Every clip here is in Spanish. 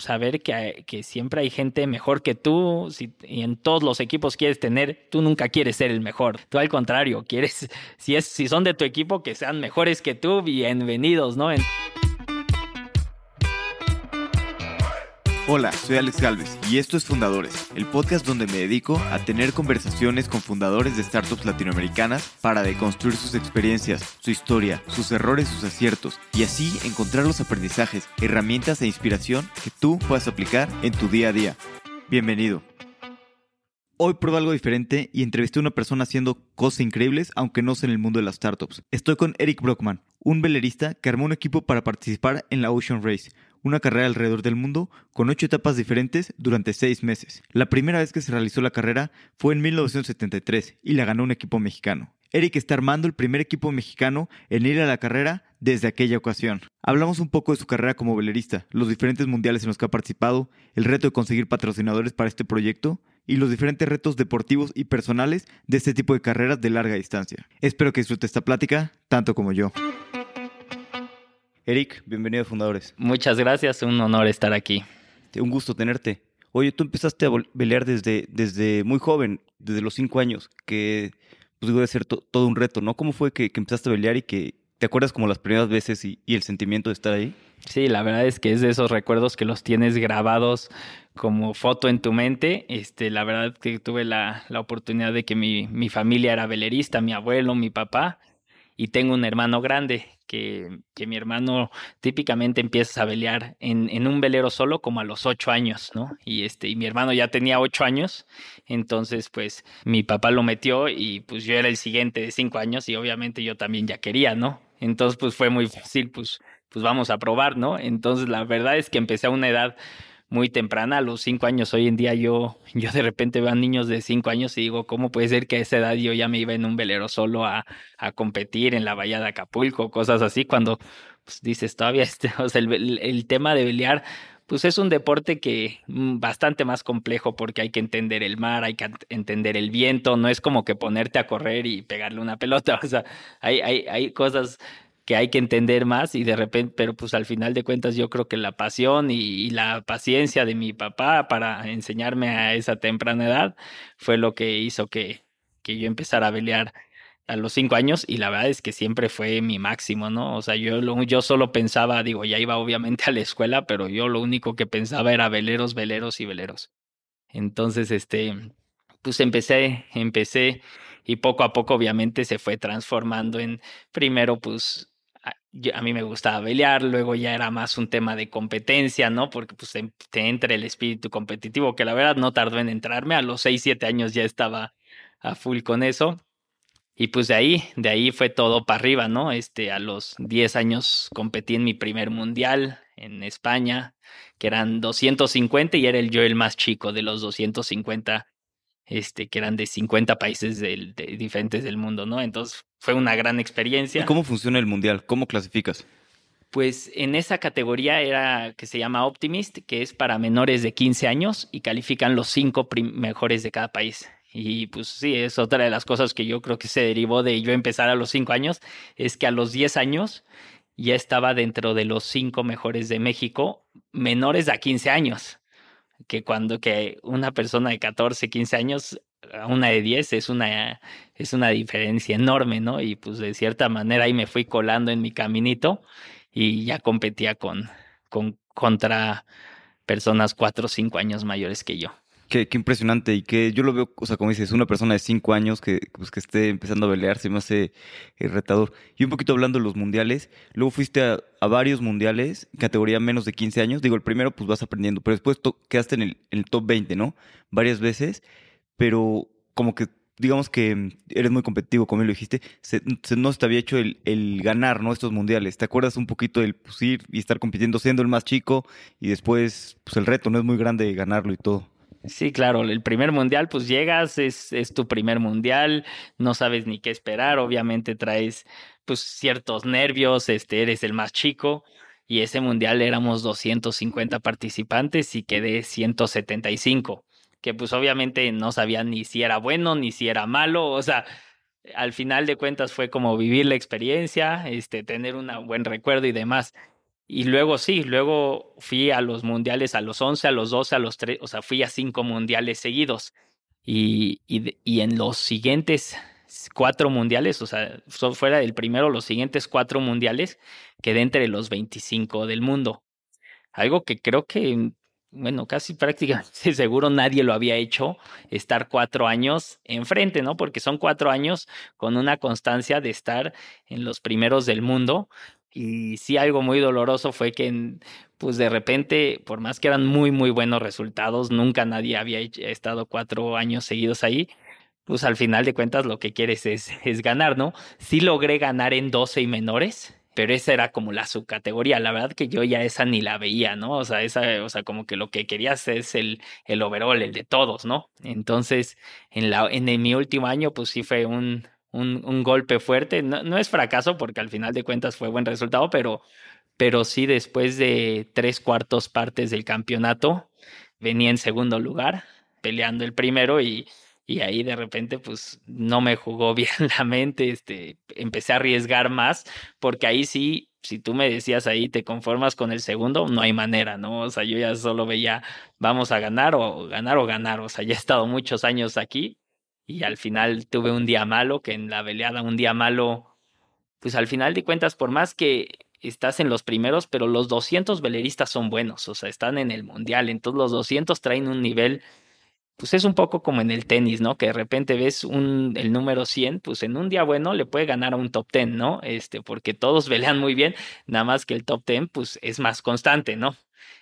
saber que, que siempre hay gente mejor que tú si, y en todos los equipos quieres tener, tú nunca quieres ser el mejor. Tú al contrario, quieres, si, es, si son de tu equipo, que sean mejores que tú, bienvenidos, ¿no? Hola, soy Alex Galvez y esto es Fundadores, el podcast donde me dedico a tener conversaciones con fundadores de startups latinoamericanas para deconstruir sus experiencias, su historia, sus errores, sus aciertos y así encontrar los aprendizajes, herramientas e inspiración que tú puedas aplicar en tu día a día. Bienvenido. Hoy pruebo algo diferente y entrevisté a una persona haciendo cosas increíbles, aunque no sea en el mundo de las startups. Estoy con Eric Brockman, un velerista que armó un equipo para participar en la Ocean Race, una carrera alrededor del mundo con ocho etapas diferentes durante seis meses. La primera vez que se realizó la carrera fue en 1973 y la ganó un equipo mexicano. Eric está armando el primer equipo mexicano en ir a la carrera desde aquella ocasión. Hablamos un poco de su carrera como velerista, los diferentes mundiales en los que ha participado, el reto de conseguir patrocinadores para este proyecto y los diferentes retos deportivos y personales de este tipo de carreras de larga distancia. Espero que disfrute esta plática tanto como yo. Eric, bienvenido a Fundadores. Muchas gracias, un honor estar aquí. Un gusto tenerte. Oye, tú empezaste a pelear desde, desde muy joven, desde los cinco años, que pues debe ser todo un reto, ¿no? ¿Cómo fue que, empezaste a pelear y que te acuerdas como las primeras veces y, el sentimiento de estar ahí? Sí, la verdad es que es de esos recuerdos que los tienes grabados como foto en tu mente. Este, la verdad que tuve la, la oportunidad de que mi, mi familia era velerista, mi abuelo, mi papá, y tengo un hermano grande que, que mi hermano típicamente empieza a velear en, en, un velero solo como a los ocho años, ¿no? Y este, y mi hermano ya tenía ocho años, entonces pues mi papá lo metió y pues yo era el siguiente de cinco años y obviamente yo también ya quería, ¿no? Entonces pues fue muy fácil, pues, pues vamos a probar, ¿no? Entonces la verdad es que empecé a una edad muy temprana, a los cinco años. Hoy en día yo, yo de repente veo a niños de cinco años y digo, ¿cómo puede ser que a esa edad yo ya me iba en un velero solo a, a competir en la bahía de Acapulco, cosas así, cuando pues, dices todavía, este, el, tema de velear, pues es un deporte que mm, bastante más complejo porque hay que entender el mar, hay que entender el viento, no es como que ponerte a correr y pegarle una pelota, o sea, hay, hay, hay cosas que hay que entender más y de repente, pero pues al final de cuentas yo creo que la pasión y, la paciencia de mi papá para enseñarme a esa temprana edad fue lo que hizo que, que yo empezara a pelear a los cinco años y la verdad es que siempre fue mi máximo, ¿no? O sea, yo, yo solo pensaba, digo, ya iba obviamente a la escuela, pero yo lo único que pensaba era veleros, veleros y veleros. Entonces, este, pues empecé, empecé y poco a poco obviamente se fue transformando en primero pues a mí me gustaba pelear, luego ya era más un tema de competencia, ¿no? Porque pues te, entra el espíritu competitivo, que la verdad no tardó en entrarme, a los 6, 7 años ya estaba a full con eso. Y pues de ahí, de ahí fue todo para arriba, ¿no? Este, a los 10 años competí en mi primer mundial en España, que eran 250 y era el yo el más chico de los 250 este, que eran de 50 países del, de, diferentes del mundo, ¿no? Entonces fue una gran experiencia. ¿Y cómo funciona el mundial? ¿Cómo clasificas? Pues en esa categoría era que se llama Optimist, que es para menores de 15 años y califican los cinco mejores de cada país. Y pues sí, es otra de las cosas que yo creo que se derivó de yo empezar a los 5 años, es que a los 10 años ya estaba dentro de los cinco mejores de México, menores a 15 años que cuando que una persona de 14, 15 años a una de 10 es una, es una diferencia enorme, ¿no? Y pues de cierta manera ahí me fui colando en mi caminito y ya competía con, con contra personas 4 o 5 años mayores que yo. Qué, impresionante y que yo lo veo, o sea, como dices, una persona de cinco años que, pues, que esté empezando a pelear, se me hace eh, retador. Y un poquito hablando de los mundiales, luego fuiste a, varios mundiales, categoría menos de 15 años. Digo, el primero pues vas aprendiendo, pero después quedaste en el, en el top 20, ¿no? Varias veces, pero como que digamos que eres muy competitivo, como lo dijiste, se, no se te había hecho el, ganar, ¿no? Estos mundiales. ¿Te acuerdas un poquito del pues, ir y estar compitiendo siendo el más chico y después, pues el reto no es muy grande ganarlo y todo? Sí, claro, el primer mundial, pues llegas, es, es tu primer mundial, no sabes ni qué esperar, obviamente traes pues ciertos nervios, este, eres el más chico, y ese mundial éramos 250 participantes y quedé 175, que pues obviamente no sabían ni si era bueno ni si era malo, o sea, al final de cuentas fue como vivir la experiencia, este, tener un buen recuerdo y demás. Y luego sí, luego fui a los mundiales a los 11, a los 12, a los 3, o sea, fui a cinco mundiales seguidos. Y, y, y en los siguientes cuatro mundiales, o sea, fuera del primero, los siguientes cuatro mundiales, quedé entre los 25 del mundo. Algo que creo que, bueno, casi prácticamente seguro nadie lo había hecho, estar cuatro años enfrente, ¿no? Porque son cuatro años con una constancia de estar en los primeros del mundo. Y sí, algo muy doloroso fue que, pues de repente, por más que eran muy, muy buenos resultados, nunca nadie había estado cuatro años seguidos ahí pues al final de cuentas lo que quieres es, es ganar, ¿no? Sí logré ganar en 12 y menores, pero esa era como la subcategoría. La verdad que yo ya esa ni la veía, ¿no? O sea, esa, o sea, como que lo que querías es el, el overall, el de todos, ¿no? Entonces, en, la, en, mi último año, pues sí fue un, un, un golpe fuerte. No, no, es fracaso, porque al final de cuentas fue buen resultado, pero, pero sí después de tres cuartos partes del campeonato, venía en segundo lugar, peleando el primero y y ahí de repente pues no me jugó bien la mente, este, empecé a arriesgar más, porque ahí sí, si tú me decías ahí te conformas con el segundo, no hay manera, ¿no? O sea, yo ya solo veía, vamos a ganar o ganar o ganar, o sea, ya he estado muchos años aquí y al final tuve un día malo, que en la veleada un día malo, pues al final de cuentas, por más que estás en los primeros, pero los 200 veleristas son buenos, o sea, están en el mundial, entonces los 200 traen un nivel pues es un poco como en el tenis, ¿no? Que de repente ves un, el número 100, pues en un día bueno le puede ganar a un top 10, ¿no? Este, porque todos velean muy bien, nada más que el top 10, pues es más constante, ¿no?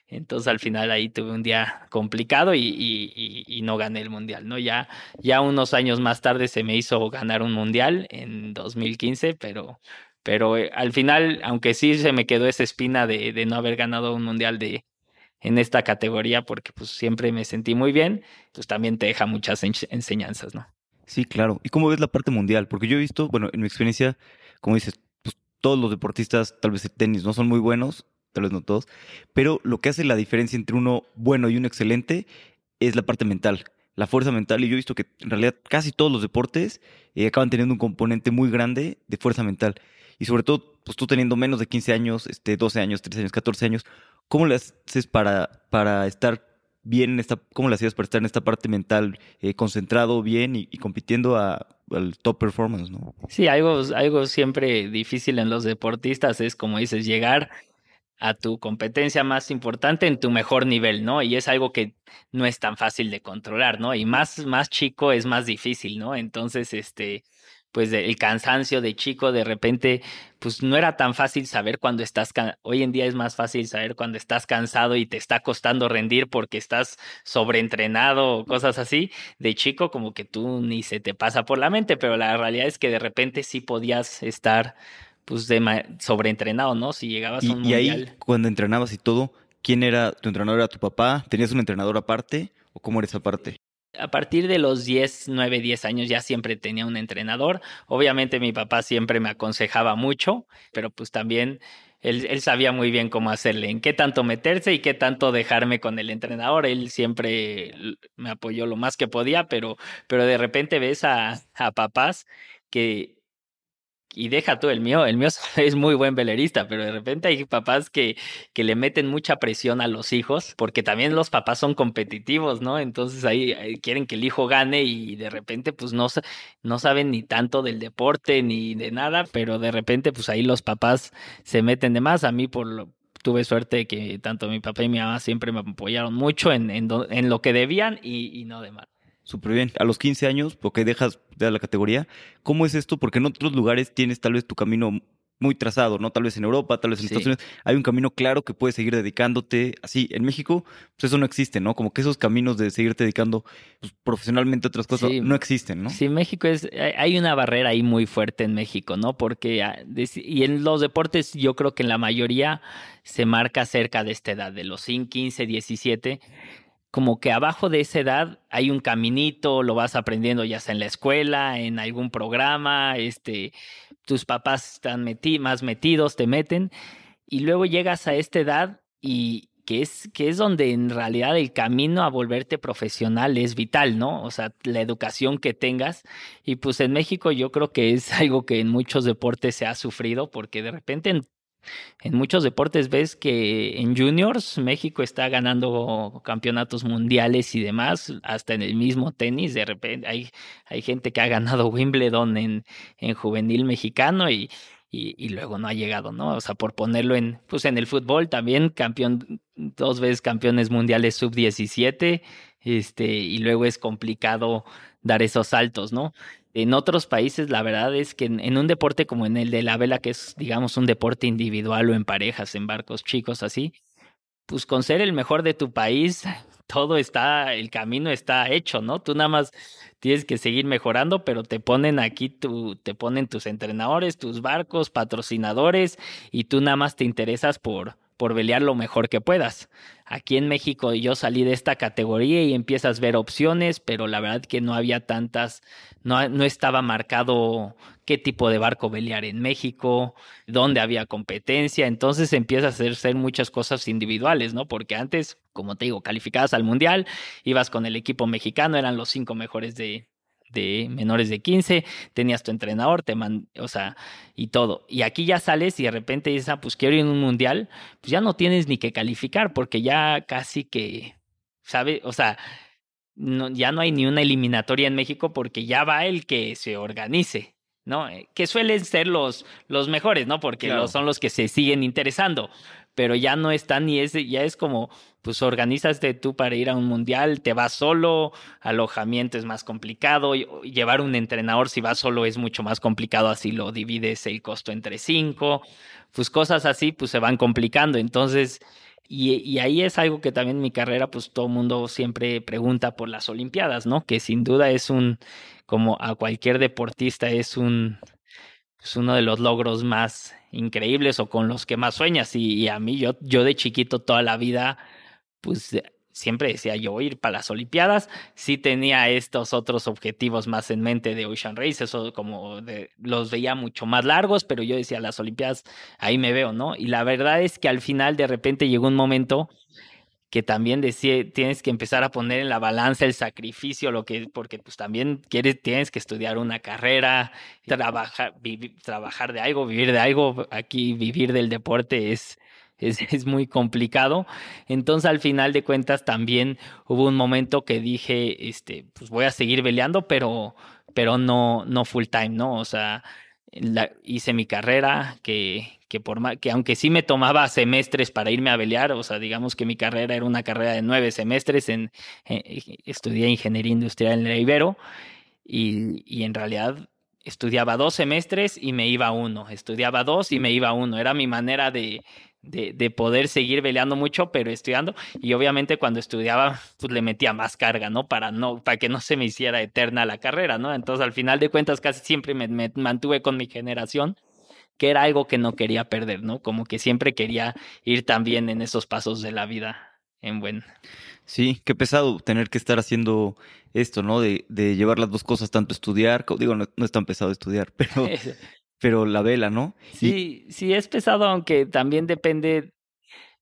Entonces al final ahí tuve un día complicado y, y, y, no gané el mundial, ¿no? Ya, ya unos años más tarde se me hizo ganar un mundial en 2015, pero, pero eh, al final, aunque sí se me quedó esa espina de, de no haber ganado un mundial de, en esta categoría porque pues siempre me sentí muy bien, pues también te deja muchas enseñanzas, ¿no? Sí, claro. ¿Y cómo ves la parte mundial? Porque yo he visto, bueno, en mi experiencia, como dices, pues todos los deportistas, tal vez el tenis, no son muy buenos, tal vez no todos, pero lo que hace la diferencia entre uno bueno y uno excelente es la parte mental, la fuerza mental. Y yo he visto que en realidad casi todos los deportes eh, acaban teniendo un componente muy grande de fuerza mental. Y sobre todo, pues tú teniendo menos de 15 años, este, 12 años, 13 años, 14 años, ¿Cómo le haces para, para estar bien en esta, cómo le hacías para estar en esta parte mental, eh, concentrado bien y, compitiendo a, al top performance, ¿no? Sí, algo, algo siempre difícil en los deportistas es, como dices, llegar a tu competencia más importante en tu mejor nivel, ¿no? Y es algo que no es tan fácil de controlar, ¿no? Y más, más chico es más difícil, ¿no? Entonces, este, pues el cansancio de chico, de repente, pues no era tan fácil saber cuando estás, hoy en día es más fácil saber cuando estás cansado y te está costando rendir porque estás sobreentrenado o cosas así. De chico como que tú ni se te pasa por la mente, pero la realidad es que de repente sí podías estar pues de sobreentrenado, ¿no? Si llegabas a un y ahí, cuando entrenabas y todo, ¿quién era tu entrenador? ¿Era tu papá? ¿Tenías un entrenador aparte? ¿O cómo era esa parte? A partir de los 10, 9, 10 años ya siempre tenía un entrenador. Obviamente mi papá siempre me aconsejaba mucho, pero pues también él, él, sabía muy bien cómo hacerle, en qué tanto meterse y qué tanto dejarme con el entrenador. Él siempre me apoyó lo más que podía, pero, pero de repente ves a, a papás que y deja tú el mío, el mío es muy buen velerista, pero de repente hay papás que, que le meten mucha presión a los hijos, porque también los papás son competitivos, ¿no? Entonces ahí, quieren que el hijo gane y de repente pues no, no saben ni tanto del deporte ni de nada, pero de repente pues ahí los papás se meten de más. A mí por lo, tuve suerte que tanto mi papá y mi mamá siempre me apoyaron mucho en, en, en lo que debían y, y no de más súper bien. A los 15 años, porque dejas de la categoría, ¿cómo es esto? Porque en otros lugares tienes tal vez tu camino muy trazado, ¿no? Tal vez en Europa, tal vez en Estados Unidos, hay un camino claro que puedes seguir dedicándote así. En México, pues eso no existe, ¿no? Como que esos caminos de seguirte dedicando pues, profesionalmente a otras cosas no existen, ¿no? Sí, México es, hay una barrera ahí muy fuerte en México, ¿no? Porque, ah, y en los deportes yo creo que en la mayoría se marca cerca de esta edad, de los 15, 17 como que abajo de esa edad hay un caminito, lo vas aprendiendo ya sea en la escuela, en algún programa, este, tus papás están más metidos, te meten, y luego llegas a esta edad y que es, que es donde en realidad el camino a volverte profesional es vital, ¿no? O sea, la educación que tengas. Y pues en México yo creo que es algo que en muchos deportes se ha sufrido porque de repente en muchos deportes ves que en juniors México está ganando campeonatos mundiales y demás, hasta en el mismo tenis, de repente hay, hay gente que ha ganado Wimbledon en, en juvenil mexicano y, y, luego no ha llegado, ¿no? O sea, por ponerlo en, pues en el fútbol también, campeón, dos veces campeones mundiales sub-17, este, y luego es complicado dar esos saltos, ¿no? En otros países, la verdad es que en, un deporte como en el de la vela, que es, digamos, un deporte individual o en parejas, en barcos chicos así, pues con ser el mejor de tu país, todo está, el camino está hecho, ¿no? Tú nada más tienes que seguir mejorando, pero te ponen aquí, tu, te ponen tus entrenadores, tus barcos, patrocinadores, y tú nada más te interesas por, por pelear lo mejor que puedas. Aquí en México yo salí de esta categoría y empiezas a ver opciones, pero la verdad que no había tantas, no, no estaba marcado qué tipo de barco pelear en México, dónde había competencia, entonces empiezas a hacer muchas cosas individuales, ¿no? Porque antes, como te digo, calificabas al Mundial, ibas con el equipo mexicano, eran los cinco mejores de, de menores de 15, tenías tu entrenador, te man, o sea, y todo. Y aquí ya sales y de repente dices, ah, pues quiero ir a un mundial, pues ya no tienes ni que calificar porque ya casi que, ¿sabe? O sea, no, ya no hay ni una eliminatoria en México porque ya va el que se organice. ¿no? Eh, que suelen ser los, los mejores, ¿no? Porque son los que se siguen interesando pero ya no está ni ese, ya es como, pues organízate tú para ir a un mundial, te vas solo, alojamiento es más complicado, llevar un entrenador si vas solo es mucho más complicado, así lo divides el costo entre cinco, pues cosas así pues se van complicando, entonces... Y, y ahí es algo que también en mi carrera, pues todo el mundo siempre pregunta por las Olimpiadas, ¿no? Que sin duda es un, como a cualquier deportista, es un, es uno de los logros más increíbles o con los que más sueñas. Y, a mí, yo, yo de chiquito toda la vida, pues eh, siempre decía yo ir para las Olimpiadas. Sí tenía estos otros objetivos más en mente de Ocean Race, eso como de, los veía mucho más largos, pero yo decía las Olimpiadas, ahí me veo, ¿no? Y la verdad es que al final de repente llegó un momento que también decía, tienes que empezar a poner en la balanza el sacrificio, lo que, porque pues también quieres, tienes que estudiar una carrera, trabajar, trabajar de algo, vivir de algo. Aquí vivir del deporte es, es, es, muy complicado. Entonces, al final de cuentas, también hubo un momento que dije, este, pues voy a seguir peleando, pero, pero no, no full time, ¿no? O sea, hice mi carrera, que, que, por, que aunque sí me tomaba semestres para irme a velear, o sea, digamos que mi carrera era una carrera de nueve semestres, en, eh, estudié ingeniería industrial en el Ibero y, y en realidad estudiaba dos semestres y me iba uno, estudiaba dos y me iba uno, era mi manera de, de, de, poder seguir veleando mucho, pero estudiando. Y obviamente cuando estudiaba, pues le metía más carga, ¿no? Para, no, para que no se me hiciera eterna la carrera, ¿no? Entonces al final de cuentas casi siempre me, me mantuve con mi generación, que era algo que no quería perder, ¿no? Como que siempre quería ir también en esos pasos de la vida en buen. Sí, qué pesado tener que estar haciendo esto, ¿no? De, de llevar las dos cosas, tanto estudiar, digo, no, no es tan pesado estudiar, pero pero la vela, ¿no? Sí, sí es pesado, aunque también depende,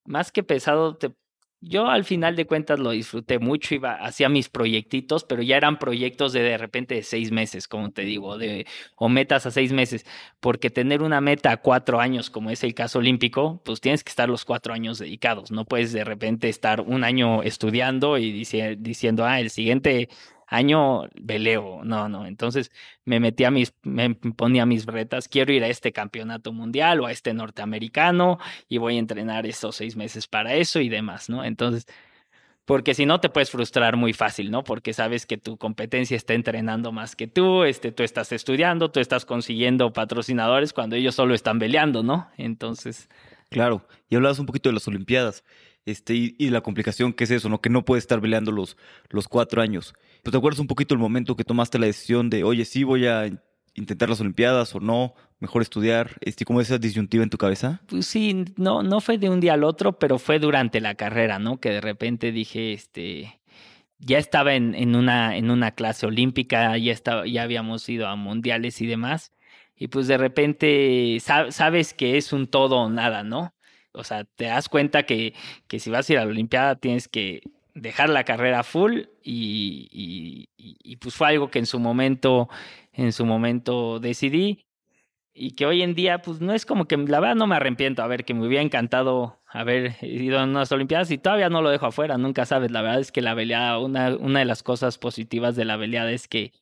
más que pesado, te, yo al final de cuentas lo disfruté mucho, iba, hacía mis proyectitos, pero ya eran proyectos de de repente de seis meses, como te digo, de, o metas a seis meses, porque tener una meta a cuatro años, como es el caso olímpico, pues tienes que estar los cuatro años dedicados, no puedes de repente estar un año estudiando y diciendo, ah, el siguiente año veleo, no, no, entonces me metía mis, me ponía mis retas, quiero ir a este campeonato mundial o a este norteamericano y voy a entrenar esos seis meses para eso y demás, ¿no? Entonces, porque si no te puedes frustrar muy fácil, ¿no? Porque sabes que tu competencia está entrenando más que tú, este, tú estás estudiando, tú estás consiguiendo patrocinadores cuando ellos solo están peleando, ¿no? Entonces... Claro, y hablabas un poquito de las Olimpiadas este, y, la complicación que es eso, ¿no? Que no puedes estar peleando los, los cuatro años. Pues te acuerdas un poquito el momento que tomaste la decisión de, oye, sí voy a intentar las Olimpiadas o no, mejor estudiar, este, ¿cómo esa disyuntiva en tu cabeza? Pues sí, no, no fue de un día al otro, pero fue durante la carrera, ¿no? Que de repente dije, este, ya estaba en, en, una, en una clase olímpica, ya, estaba, ya habíamos ido a mundiales y demás, y pues de repente sabes que es un todo o nada, ¿no? o sea, te das cuenta que, que si vas a ir a la Olimpiada tienes que dejar la carrera full y, pues fue algo que en su momento, en su momento decidí. y que hoy en día, pues no es como que la verdad no me arrepiento. A ver, que me hubiera encantado haber ido a unas Olimpiadas y todavía no lo dejo afuera, nunca sabes. La verdad es que la veleada, una, una de las cosas positivas de la veleada es que,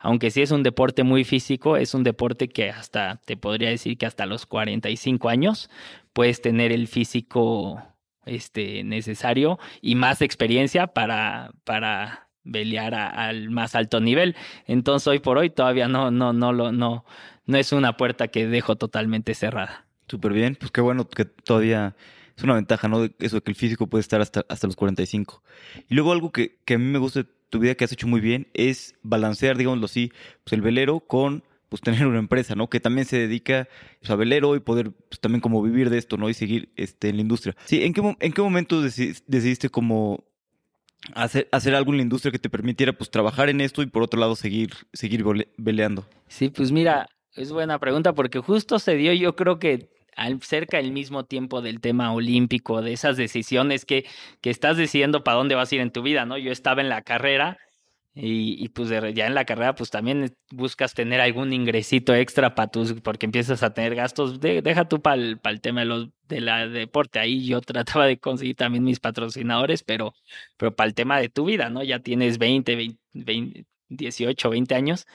aunque sí es un deporte muy físico, es un deporte que hasta, te podría decir que hasta los 45 años puedes tener el físico este, necesario y más experiencia para, para pelear al más alto nivel. Entonces hoy por hoy todavía no, no, no lo, no no es una puerta que dejo totalmente cerrada. Súper bien, pues qué bueno que todavía es una ventaja, ¿no? Eso de que el físico puede estar hasta, hasta los 45. Y luego algo que, que a mí me gusta de tu vida que has hecho muy bien es balancear, digámoslo así, pues el velero con pues tener una empresa, ¿no? Que también se dedica pues, a velero y poder pues, también como vivir de esto, ¿no? Y seguir este, en la industria. Sí, ¿en qué, en qué momento decidiste hacer, hacer algo en la industria que te permitiera pues trabajar en esto y por otro lado seguir, seguir veleando? Sí, pues mira, es buena pregunta porque justo se dio, yo creo que al, cerca del mismo tiempo del tema olímpico, de esas decisiones que, que estás decidiendo para dónde vas a ir en tu vida, ¿no? Yo estaba en la carrera y, y pues ya en la carrera pues también buscas tener algún ingresito extra para tus, porque empiezas a tener gastos, deja tú para el, el tema de los de la deporte, ahí yo trataba de conseguir también mis patrocinadores, pero, pero para el tema de tu vida, ¿no? Ya tienes 20, 20, 20 18, 20 años.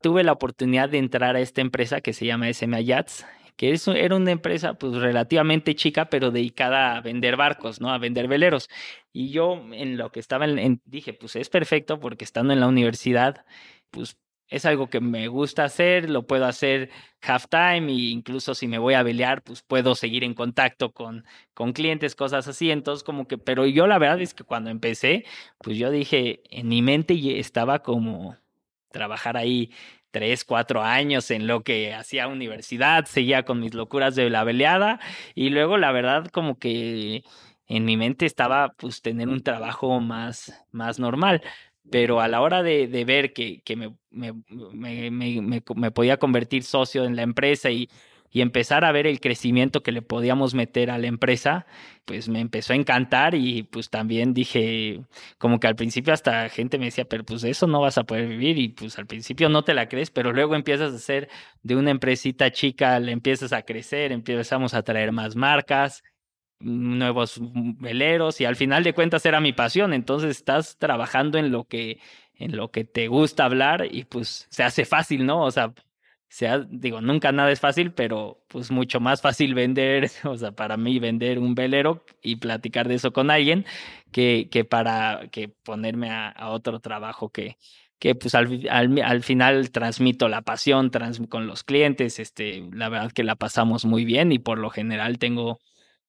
Tuve la oportunidad de entrar a esta empresa que se llama SMA Yachts, que es, era una empresa pues relativamente chica, pero dedicada a vender barcos, ¿no? A vender veleros. Y yo en lo que estaba, en, dije, pues es perfecto porque estando en la universidad, pues es algo que me gusta hacer, lo puedo hacer half time e incluso si me voy a velear, pues puedo seguir en contacto con, con clientes, cosas así. Entonces, como que, pero yo la verdad es que cuando empecé, pues yo dije, en mi mente estaba como trabajar ahí tres, cuatro años en lo que hacía universidad, seguía con mis locuras de la veleada y luego la verdad como que en mi mente estaba pues tener un trabajo más, más normal. Pero a la hora de, de ver que, que me, me, me, me, podía convertir socio en la empresa y, y empezar a ver el crecimiento que le podíamos meter a la empresa, pues me empezó a encantar y pues también dije, como que al principio hasta gente me decía, pero pues eso no vas a poder vivir y pues al principio no te la crees, pero luego empiezas a hacer de una empresita chica, le empiezas a crecer, empezamos a traer más marcas nuevos veleros y al final de cuentas era mi pasión, entonces estás trabajando en lo que en lo que te gusta hablar y pues se hace fácil, ¿no? O sea, sea, digo, nunca nada es fácil, pero pues mucho más fácil vender, o sea, para mí vender un velero y platicar de eso con alguien que, que para que ponerme a, otro trabajo que, que pues al, al, al, final transmito la pasión trans, con los clientes, este, la verdad que la pasamos muy bien y por lo general tengo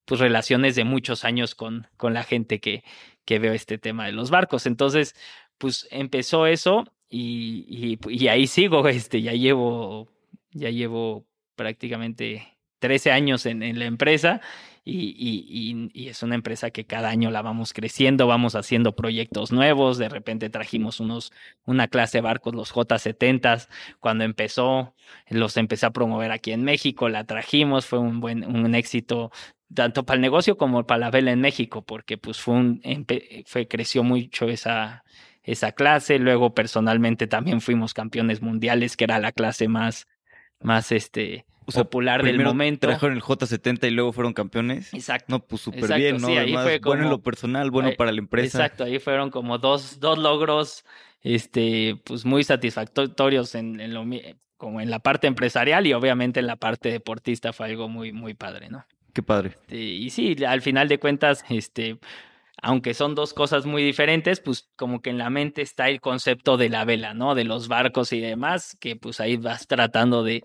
pues relaciones de muchos años con, con la gente que, que veo este tema de los barcos. Entonces, pues empezó eso y, y, ahí sigo, este, ya llevo, ya llevo prácticamente 13 años en, la empresa y, es una empresa que cada año la vamos creciendo, vamos haciendo proyectos nuevos, de repente trajimos unos, una clase de barcos, los J70, cuando empezó, los empecé a promover aquí en México, la trajimos, fue un buen, un éxito tanto para el negocio como para la vela en México, porque pues fue un, fue, creció mucho esa, esa clase. Luego personalmente también fuimos campeones mundiales, que era la clase más, más este, popular del momento. Trajeron el J70 y luego fueron campeones. Exacto. No, pues súper bien, ¿no? bueno en lo personal, bueno para la empresa. Exacto, ahí fueron como dos, dos logros, este, pues muy satisfactorios en, en lo como en la parte empresarial y obviamente en la parte deportista fue algo muy, muy padre, ¿no? Qué padre. Este, y sí, al final de cuentas, este, aunque son dos cosas muy diferentes, pues como que en la mente está el concepto de la vela, ¿no? De los barcos y demás, que pues ahí vas tratando de,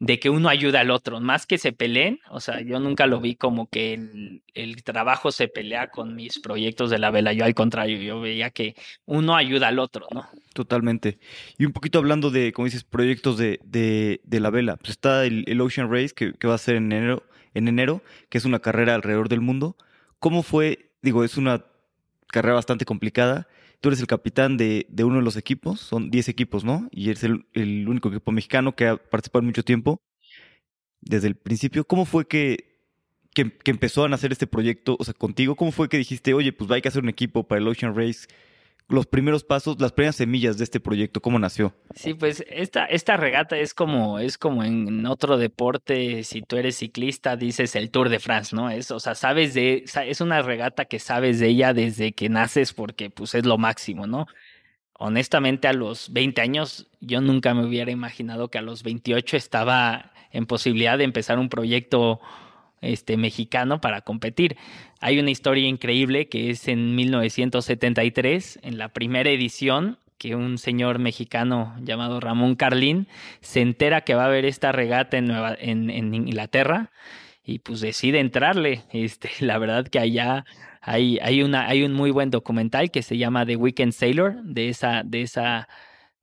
de que uno ayude al otro, más que se peleen, o sea, yo nunca lo vi como que el, el, trabajo se pelea con mis proyectos de la vela, yo al contrario, yo veía que uno ayuda al otro, ¿no? Totalmente. Y un poquito hablando de, como dices, proyectos de, de, de la vela, pues está el, el Ocean Race que, que, va a ser en enero, en enero, que es una carrera alrededor del mundo. ¿Cómo fue digo, es una carrera bastante complicada. Tú eres el capitán de, de uno de los equipos, son 10 equipos, ¿no? Y eres el, el, único equipo mexicano que ha participado mucho tiempo. Desde el principio, ¿cómo fue que, que, empezó a nacer este proyecto? O sea, contigo, ¿cómo fue que dijiste, oye, pues hay que hacer un equipo para el Ocean Race? Los primeros pasos, las primeras semillas de este proyecto? ¿Cómo nació? Sí, pues esta, esta regata es como, es como en otro deporte, si tú eres ciclista, dices el Tour de France, ¿no? Es, o sea, sabes de, es una regata que sabes de ella desde que naces porque pues es lo máximo, ¿no? Honestamente, a los 20 años, yo nunca me hubiera imaginado que a los 28 estaba en posibilidad de empezar un proyecto este, mexicano para competir. Hay una historia increíble que es en 1973, en la primera edición, que un señor mexicano llamado Ramón Carlín se entera que va a haber esta regata en, Nueva, en, Inglaterra y pues decide entrarle. Este, la verdad que allá hay, hay, una, hay un muy buen documental que se llama The Weekend Sailor, de esa, de esa,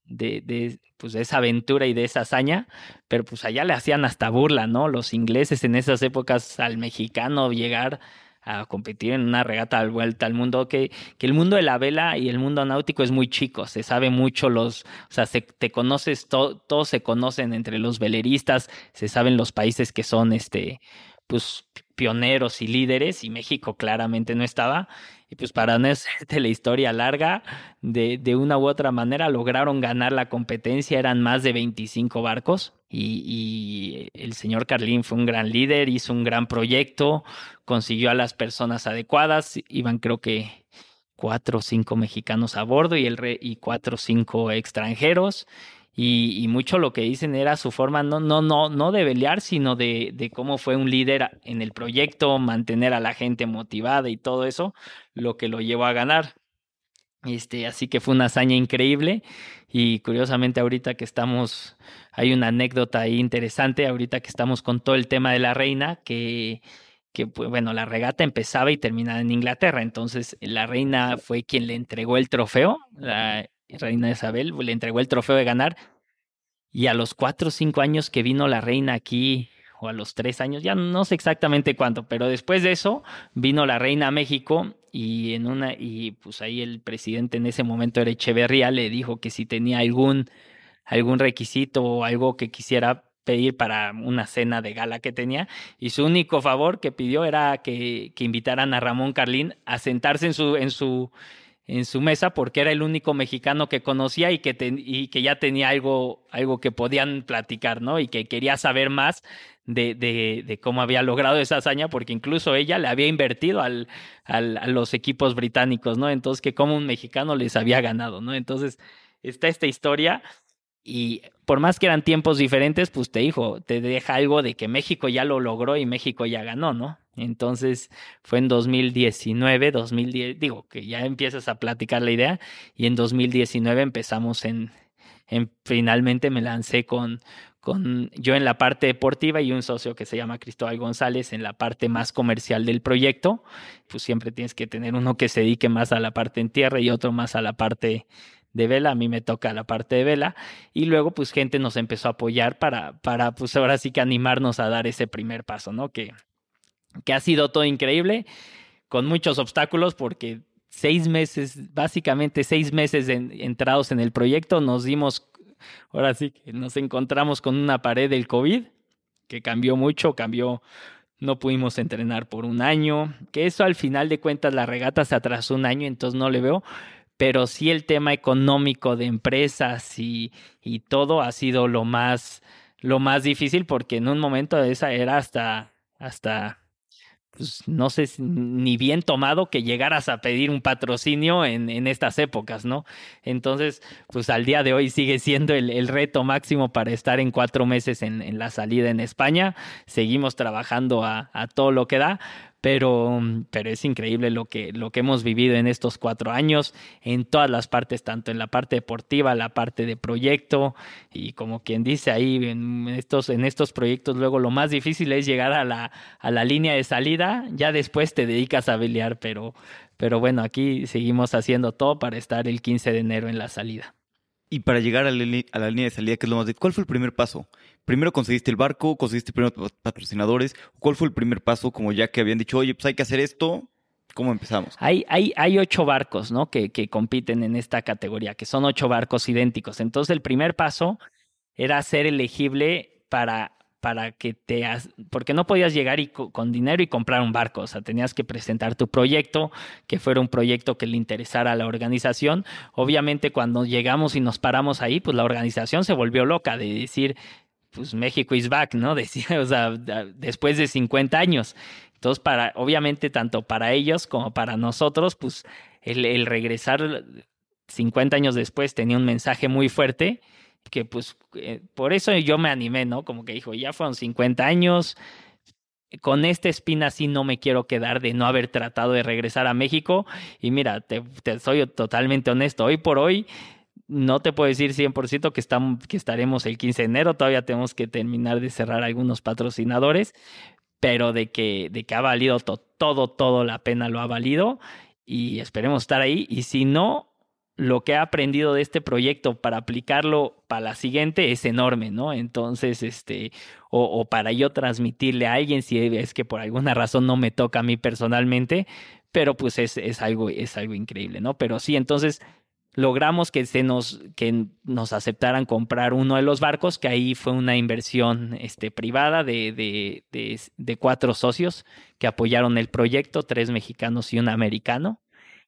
de, de, pues, de esa aventura y de esa hazaña, pero pues allá le hacían hasta burla, ¿no? Los ingleses en esas épocas al mexicano llegar a competir en una regata al vuelta al mundo, que, que el mundo de la vela y el mundo náutico es muy chico, se sabe mucho los, o sea, se, te conoces, todos se conocen entre los veleristas, se saben los países que son, este, pues, pioneros y líderes, y México claramente no estaba, y pues para no hacerte la historia larga, de, de una u otra manera lograron ganar la competencia, eran más de 25 barcos y, y, el señor Carlín fue un gran líder, hizo un gran proyecto, consiguió a las personas adecuadas, iban creo que cuatro o cinco mexicanos a bordo y, el re, y cuatro o cinco extranjeros y, y, mucho lo que dicen era su forma no, no, no, no de pelear, sino de, de, cómo fue un líder en el proyecto, mantener a la gente motivada y todo eso, lo que lo llevó a ganar. Este, así que fue una hazaña increíble y curiosamente ahorita que estamos, hay una anécdota ahí interesante, ahorita que estamos con todo el tema de la reina, que, que pues, bueno, la regata empezaba y terminaba en Inglaterra, entonces la reina fue quien le entregó el trofeo, la, reina Isabel, le entregó el trofeo de ganar. Y a los cuatro o cinco años que vino la reina aquí, o a los tres años, ya no sé exactamente cuánto, pero después de eso vino la reina a México y en una, y pues ahí el presidente en ese momento era Echeverría, le dijo que si tenía algún, algún requisito o algo que quisiera pedir para una cena de gala que tenía y su único favor que pidió era que, que invitaran a Ramón Carlín a sentarse en su, en su, en su mesa porque era el único mexicano que conocía y que, y que ya tenía algo, algo que podían platicar, ¿no? Y que quería saber más de, de, de, cómo había logrado esa hazaña, porque incluso ella le había invertido al, al, a los equipos británicos, ¿no? Entonces, que como un mexicano les había ganado, ¿no? Entonces, está esta historia y por más que eran tiempos diferentes, pues te dijo, te deja algo de que México ya lo logró y México ya ganó, ¿no? Entonces fue en 2019, 2010, digo que ya empiezas a platicar la idea y en 2019 empezamos en, en finalmente me lancé con, con yo en la parte deportiva y un socio que se llama Cristóbal González en la parte más comercial del proyecto. Pues siempre tienes que tener uno que se dedique más a la parte en tierra y otro más a la parte de vela, a mí me toca la parte de vela y luego pues gente nos empezó a apoyar para, para pues ahora sí que animarnos a dar ese primer paso, ¿no? Que, que ha sido todo increíble, con muchos obstáculos, porque seis meses, básicamente seis meses entrados en el proyecto, nos dimos, ahora sí nos encontramos con una pared del COVID, que cambió mucho, cambió, no pudimos entrenar por un año, que eso al final de cuentas la regata se atrasó un año, entonces no le veo, pero sí el tema económico de empresas y, y todo ha sido lo más, lo más difícil, porque en un momento de esa era hasta, hasta pues, no sé, ni bien tomado que llegaras a pedir un patrocinio en, en, estas épocas, ¿no? Entonces, pues al día de hoy sigue siendo el, el reto máximo para estar en cuatro meses en, en, la salida en España. Seguimos trabajando a, a todo lo que da, pero, pero es increíble lo que, lo que hemos vivido en estos cuatro años, en todas las partes, tanto en la parte deportiva, la parte de proyecto, y como quien dice ahí, en estos, en estos proyectos luego lo más difícil es llegar a la, a la línea de salida, ya después te dedicas a pelear, pero, pero bueno, aquí seguimos haciendo todo para estar el 15 de enero en la salida. Y para llegar a la, a la línea de salida, que es lo más de, ¿cuál fue el primer paso? Primero conseguiste el barco, conseguiste primero patrocinadores. ¿Cuál fue el primer paso? Como ya que habían dicho, oye, pues hay que hacer esto. ¿Cómo empezamos? Hay, hay, hay ocho barcos, ¿no? Que, que compiten en esta categoría, que son ocho barcos idénticos. Entonces, el primer paso era ser elegible para para que te... Porque no podías llegar y con dinero y comprar un barco, o sea, tenías que presentar tu proyecto, que fuera un proyecto que le interesara a la organización. Obviamente cuando llegamos y nos paramos ahí, pues la organización se volvió loca de decir, pues México is back, ¿no? Decía, o sea, después de 50 años. Entonces, para, obviamente, tanto para ellos como para nosotros, pues el, regresar 50 años después tenía un mensaje muy fuerte que pues eh, por eso yo me animé, ¿no? Como que dijo, ya fueron 50 años, con esta espina sí no me quiero quedar de no haber tratado de regresar a México. Y mira, te, soy totalmente honesto, hoy por hoy no te puedo decir 100% que, estamos, que estaremos el 15 de enero, todavía tenemos que terminar de cerrar algunos patrocinadores, pero de que, de que ha valido todo, todo la pena lo ha valido y esperemos estar ahí. Y si no, lo que he aprendido de este proyecto para aplicarlo para la siguiente es enorme, ¿no? Entonces, este, o, o, para yo transmitirle a alguien si es que por alguna razón no me toca a mí personalmente, pero pues es, es algo, es algo increíble, ¿no? Pero sí, entonces logramos que se nos, que nos aceptaran comprar uno de los barcos, que ahí fue una inversión este, privada de, de, de, cuatro socios que apoyaron el proyecto, tres mexicanos y un americano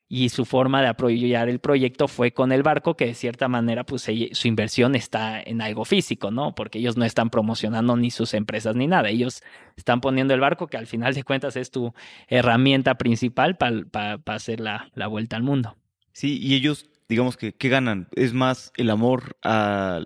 y su forma de apoyar el proyecto fue con el barco, que de cierta manera pues su inversión está en algo físico, ¿no? Porque ellos no están promocionando ni sus empresas ni nada, ellos están poniendo el barco que al final de cuentas es tu herramienta principal para hacer la, la, vuelta al mundo. Sí, y ellos, digamos que, ¿qué ganan? ¿Es más el amor a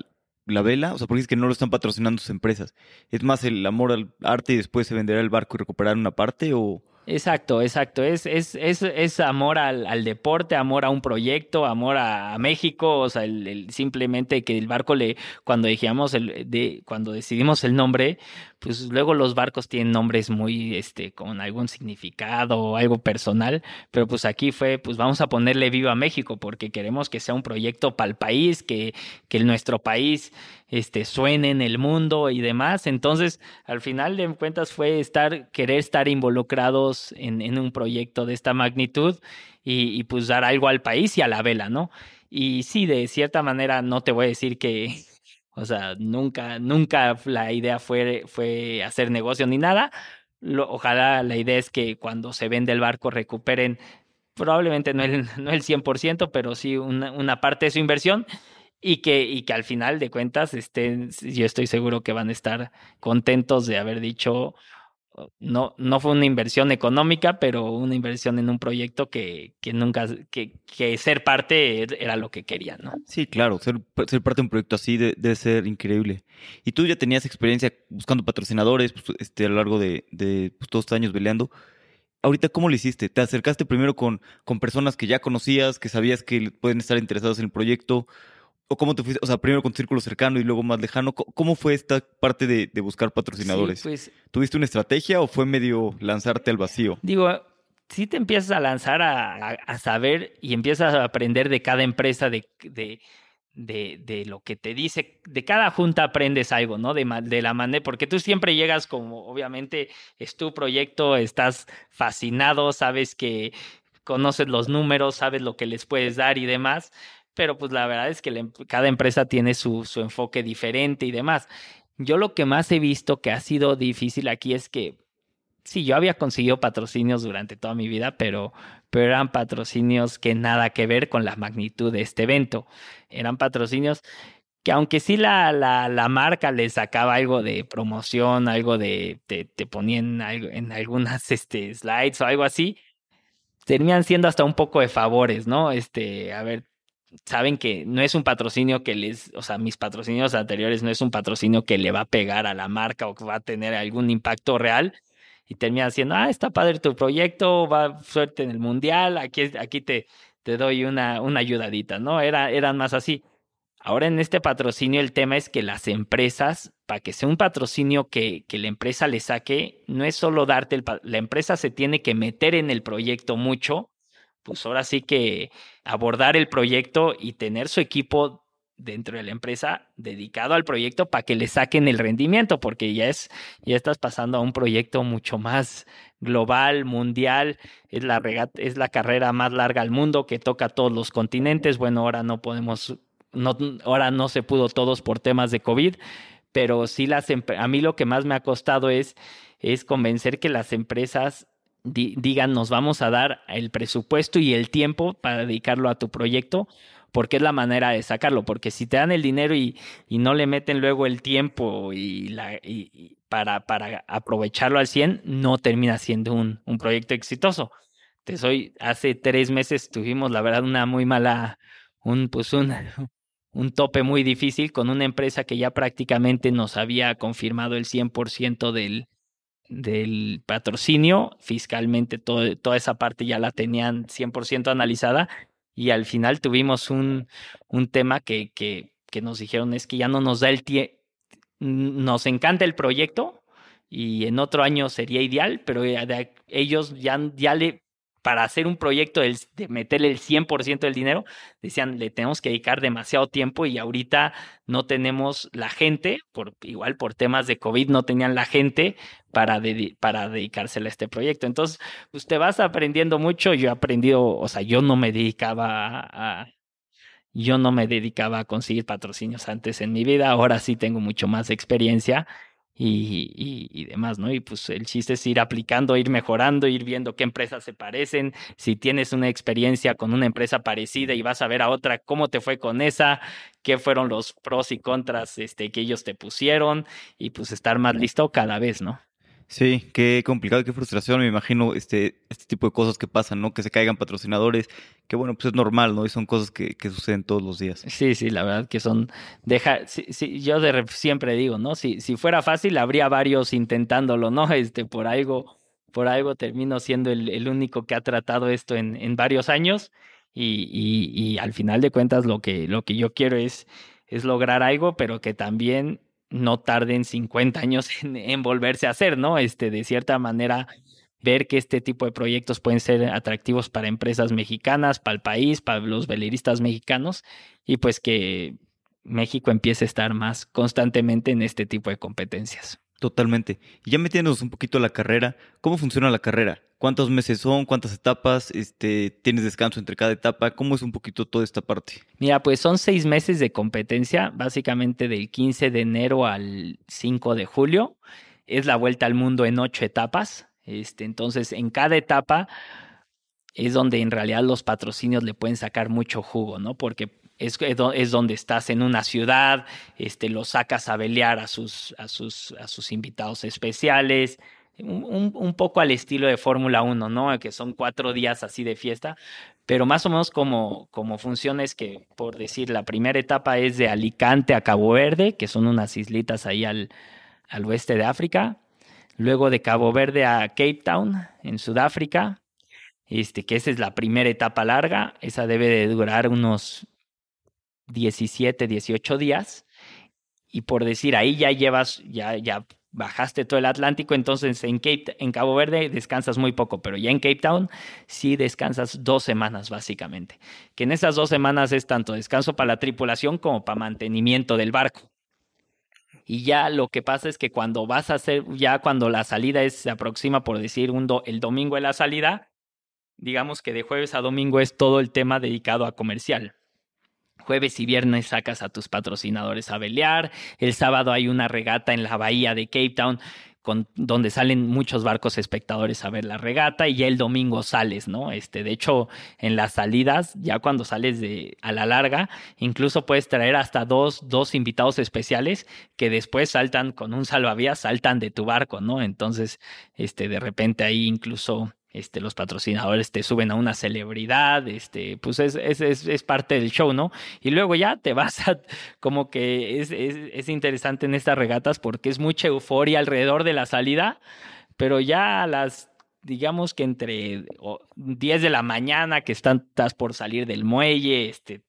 la vela? O sea, porque es que no lo están patrocinando sus empresas. ¿Es más el amor al arte y después se venderá el barco y recuperar una parte o...? Exacto, exacto. Es, es, es, es amor al, al, deporte, amor a un proyecto, amor a, México. O sea, el, simplemente que el barco le, cuando dijimos el, de, cuando decidimos el nombre, pues luego los barcos tienen nombres muy, este, con algún significado o algo personal, pero pues aquí fue, pues vamos a ponerle viva México porque queremos que sea un proyecto para el país, que, que nuestro país, este, suene en el mundo y demás. Entonces, al final de cuentas fue estar, querer estar involucrados en, en un proyecto de esta magnitud y, y pues dar algo al país y a la vela, ¿no? Y sí, de cierta manera, no te voy a decir que, o sea, nunca, nunca la idea fue, fue hacer negocio ni nada. Lo, ojalá la idea es que cuando se vende el barco recuperen probablemente no el, no el 100%, pero sí una, una parte de su inversión y que, y que al final de cuentas estén, yo estoy seguro que van a estar contentos de haber dicho, no, no fue una inversión económica, pero una inversión en un proyecto que, que nunca, que, que ser parte era lo que querían, ¿no? Sí, claro, ser, ser parte de un proyecto así debe, ser increíble. Y tú ya tenías experiencia buscando patrocinadores pues, este, a lo largo de, de pues, todos estos años peleando. Ahorita, ¿cómo lo hiciste? ¿Te acercaste primero con, con personas que ya conocías, que sabías que pueden estar interesados en el proyecto? ¿O cómo te fuiste? O sea, primero con círculo cercano y luego más lejano. ¿Cómo fue esta parte de, de buscar patrocinadores? pues, ¿Tuviste una estrategia o fue medio lanzarte al vacío? Digo, si te empiezas a lanzar a, a, saber y empiezas a aprender de cada empresa, de, de, de, de, lo que te dice, de cada junta aprendes algo, ¿no? De, de la manera, porque tú siempre llegas como, obviamente, es tu proyecto, estás fascinado, sabes que conoces los números, sabes lo que les puedes dar y demás, pero pues la verdad es que em, cada empresa tiene su, su enfoque diferente y demás. Yo lo que más he visto que ha sido difícil aquí es que sí, yo había conseguido patrocinios durante toda mi vida, pero, pero eran patrocinios que nada que ver con la magnitud de este evento. Eran patrocinios que aunque sí la, la, la marca les sacaba algo de promoción, algo de, te, te ponían algo, en algunas este, slides o algo así, terminan siendo hasta un poco de favores, ¿no? Este, a ver, saben que no es un patrocinio que les, o sea, mis patrocinios anteriores no es un patrocinio que le va a pegar a la marca o que va a tener algún impacto real y termina siendo, ah, está padre tu proyecto, va suerte en el mundial, aquí, aquí te, te doy una, una ayudadita, ¿no? Era, eran más así. Ahora en este patrocinio el tema es que las empresas, para que sea un patrocinio que, que la empresa le saque, no es solo darte el... La empresa se tiene que meter en el proyecto mucho pues ahora sí que abordar el proyecto y tener su equipo dentro de la empresa dedicado al proyecto para que le saquen el rendimiento, porque ya es, ya estás pasando a un proyecto mucho más global, mundial, es la es la carrera más larga al mundo que toca todos los continentes. Bueno, ahora no podemos, no, ahora no se pudo todos por temas de COVID, pero sí las a mí lo que más me ha costado es, es convencer que las empresas digan nos vamos a dar el presupuesto y el tiempo para dedicarlo a tu proyecto, porque es la manera de sacarlo, porque si te dan el dinero y, y no le meten luego el tiempo y, la, y, para, para aprovecharlo al 100, no termina siendo un, un proyecto exitoso. Te soy, hace tres meses tuvimos la verdad una muy mala, un, pues un, un tope muy difícil con una empresa que ya prácticamente nos había confirmado el 100% del, del patrocinio. Fiscalmente toda esa parte ya la tenían 100% analizada y al final tuvimos un, un tema que, que, que nos dijeron es que ya no nos da el tiempo, nos encanta el proyecto y en otro año sería ideal, pero ellos ya, ya le para hacer un proyecto de, meterle el 100% del dinero, decían, le tenemos que dedicar demasiado tiempo y ahorita no tenemos la gente, por, igual por temas de COVID no tenían la gente para, para dedicársela a este proyecto. Entonces, usted vas aprendiendo mucho, yo he aprendido, o sea, yo no me dedicaba yo no me dedicaba a conseguir patrocinios antes en mi vida, ahora sí tengo mucho más experiencia y, y, demás, ¿no? Y pues el chiste es ir aplicando, ir mejorando, ir viendo qué empresas se parecen. Si tienes una experiencia con una empresa parecida y vas a ver a otra, cómo te fue con esa, qué fueron los pros y contras este, que ellos te pusieron y pues estar más listo cada vez, ¿no? Sí, qué complicado, qué frustración, me imagino este, este tipo de cosas que pasan, ¿no? Que se caigan patrocinadores, que bueno, pues es normal, ¿no? Y son cosas que, que suceden todos los días. Sí, sí, la verdad que son, deja, sí, sí, yo siempre digo, ¿no? Si, si fuera fácil, habría varios intentándolo, ¿no? Este, por algo, por algo termino siendo el, el único que ha tratado esto en, en varios años y, y, y al final de cuentas lo que, lo que yo quiero es, es lograr algo, pero que también no tarden 50 años en, volverse a hacer, ¿no? Este, de cierta manera, ver que este tipo de proyectos pueden ser atractivos para empresas mexicanas, para el país, para los veleristas mexicanos, y pues que México empiece a estar más constantemente en este tipo de competencias. Totalmente. Y ya metiéndonos un poquito a la carrera, ¿cómo funciona la carrera? ¿Cuántos meses son? ¿Cuántas etapas? Este, ¿Tienes descanso entre cada etapa? ¿Cómo es un poquito toda esta parte? Mira, pues son seis meses de competencia, básicamente del 15 de enero al 5 de julio. Es la vuelta al mundo en ocho etapas. Este, entonces, en cada etapa es donde en realidad los patrocinios le pueden sacar mucho jugo, ¿no? Porque es, es, donde estás en una ciudad, este, lo sacas a velear a sus, a sus, a sus invitados especiales, un, poco al estilo de Fórmula 1, ¿no? Que son cuatro días así de fiesta, pero más o menos como, como funciona es que, por decir, la primera etapa es de Alicante a Cabo Verde, que son unas islitas ahí al, al oeste de África, luego de Cabo Verde a Cape Town, en Sudáfrica, este, que esa es la primera etapa larga, esa debe de durar unos 17, 18 días, y por decir, ahí ya llevas, ya, ya bajaste todo el Atlántico, entonces en, Cape, en Cabo Verde descansas muy poco, pero ya en Cape Town sí descansas dos semanas básicamente. Que en esas dos semanas es tanto descanso para la tripulación como para mantenimiento del barco. Y ya lo que pasa es que cuando vas a hacer, ya cuando la salida se aproxima por decir un el domingo de la salida, digamos que de jueves a domingo es todo el tema dedicado a comercial. Jueves y viernes sacas a tus patrocinadores a velear. El sábado hay una regata en la bahía de Cape Town con, donde salen muchos barcos espectadores a ver la regata y ya el domingo sales, ¿no? Este, de hecho, en las salidas, ya cuando sales de, a la larga, incluso puedes traer hasta dos, dos invitados especiales que después saltan con un salvavidas, saltan de tu barco, ¿no? Entonces, este, de repente ahí incluso este, los patrocinadores te suben a una celebridad, este, pues es, es, es, parte del show, ¿no? Y luego ya te vas a, como que es, es, interesante en estas regatas porque es mucha euforia alrededor de la salida, pero ya a las, digamos que entre 10 de la mañana que están, estás por salir del muelle, este,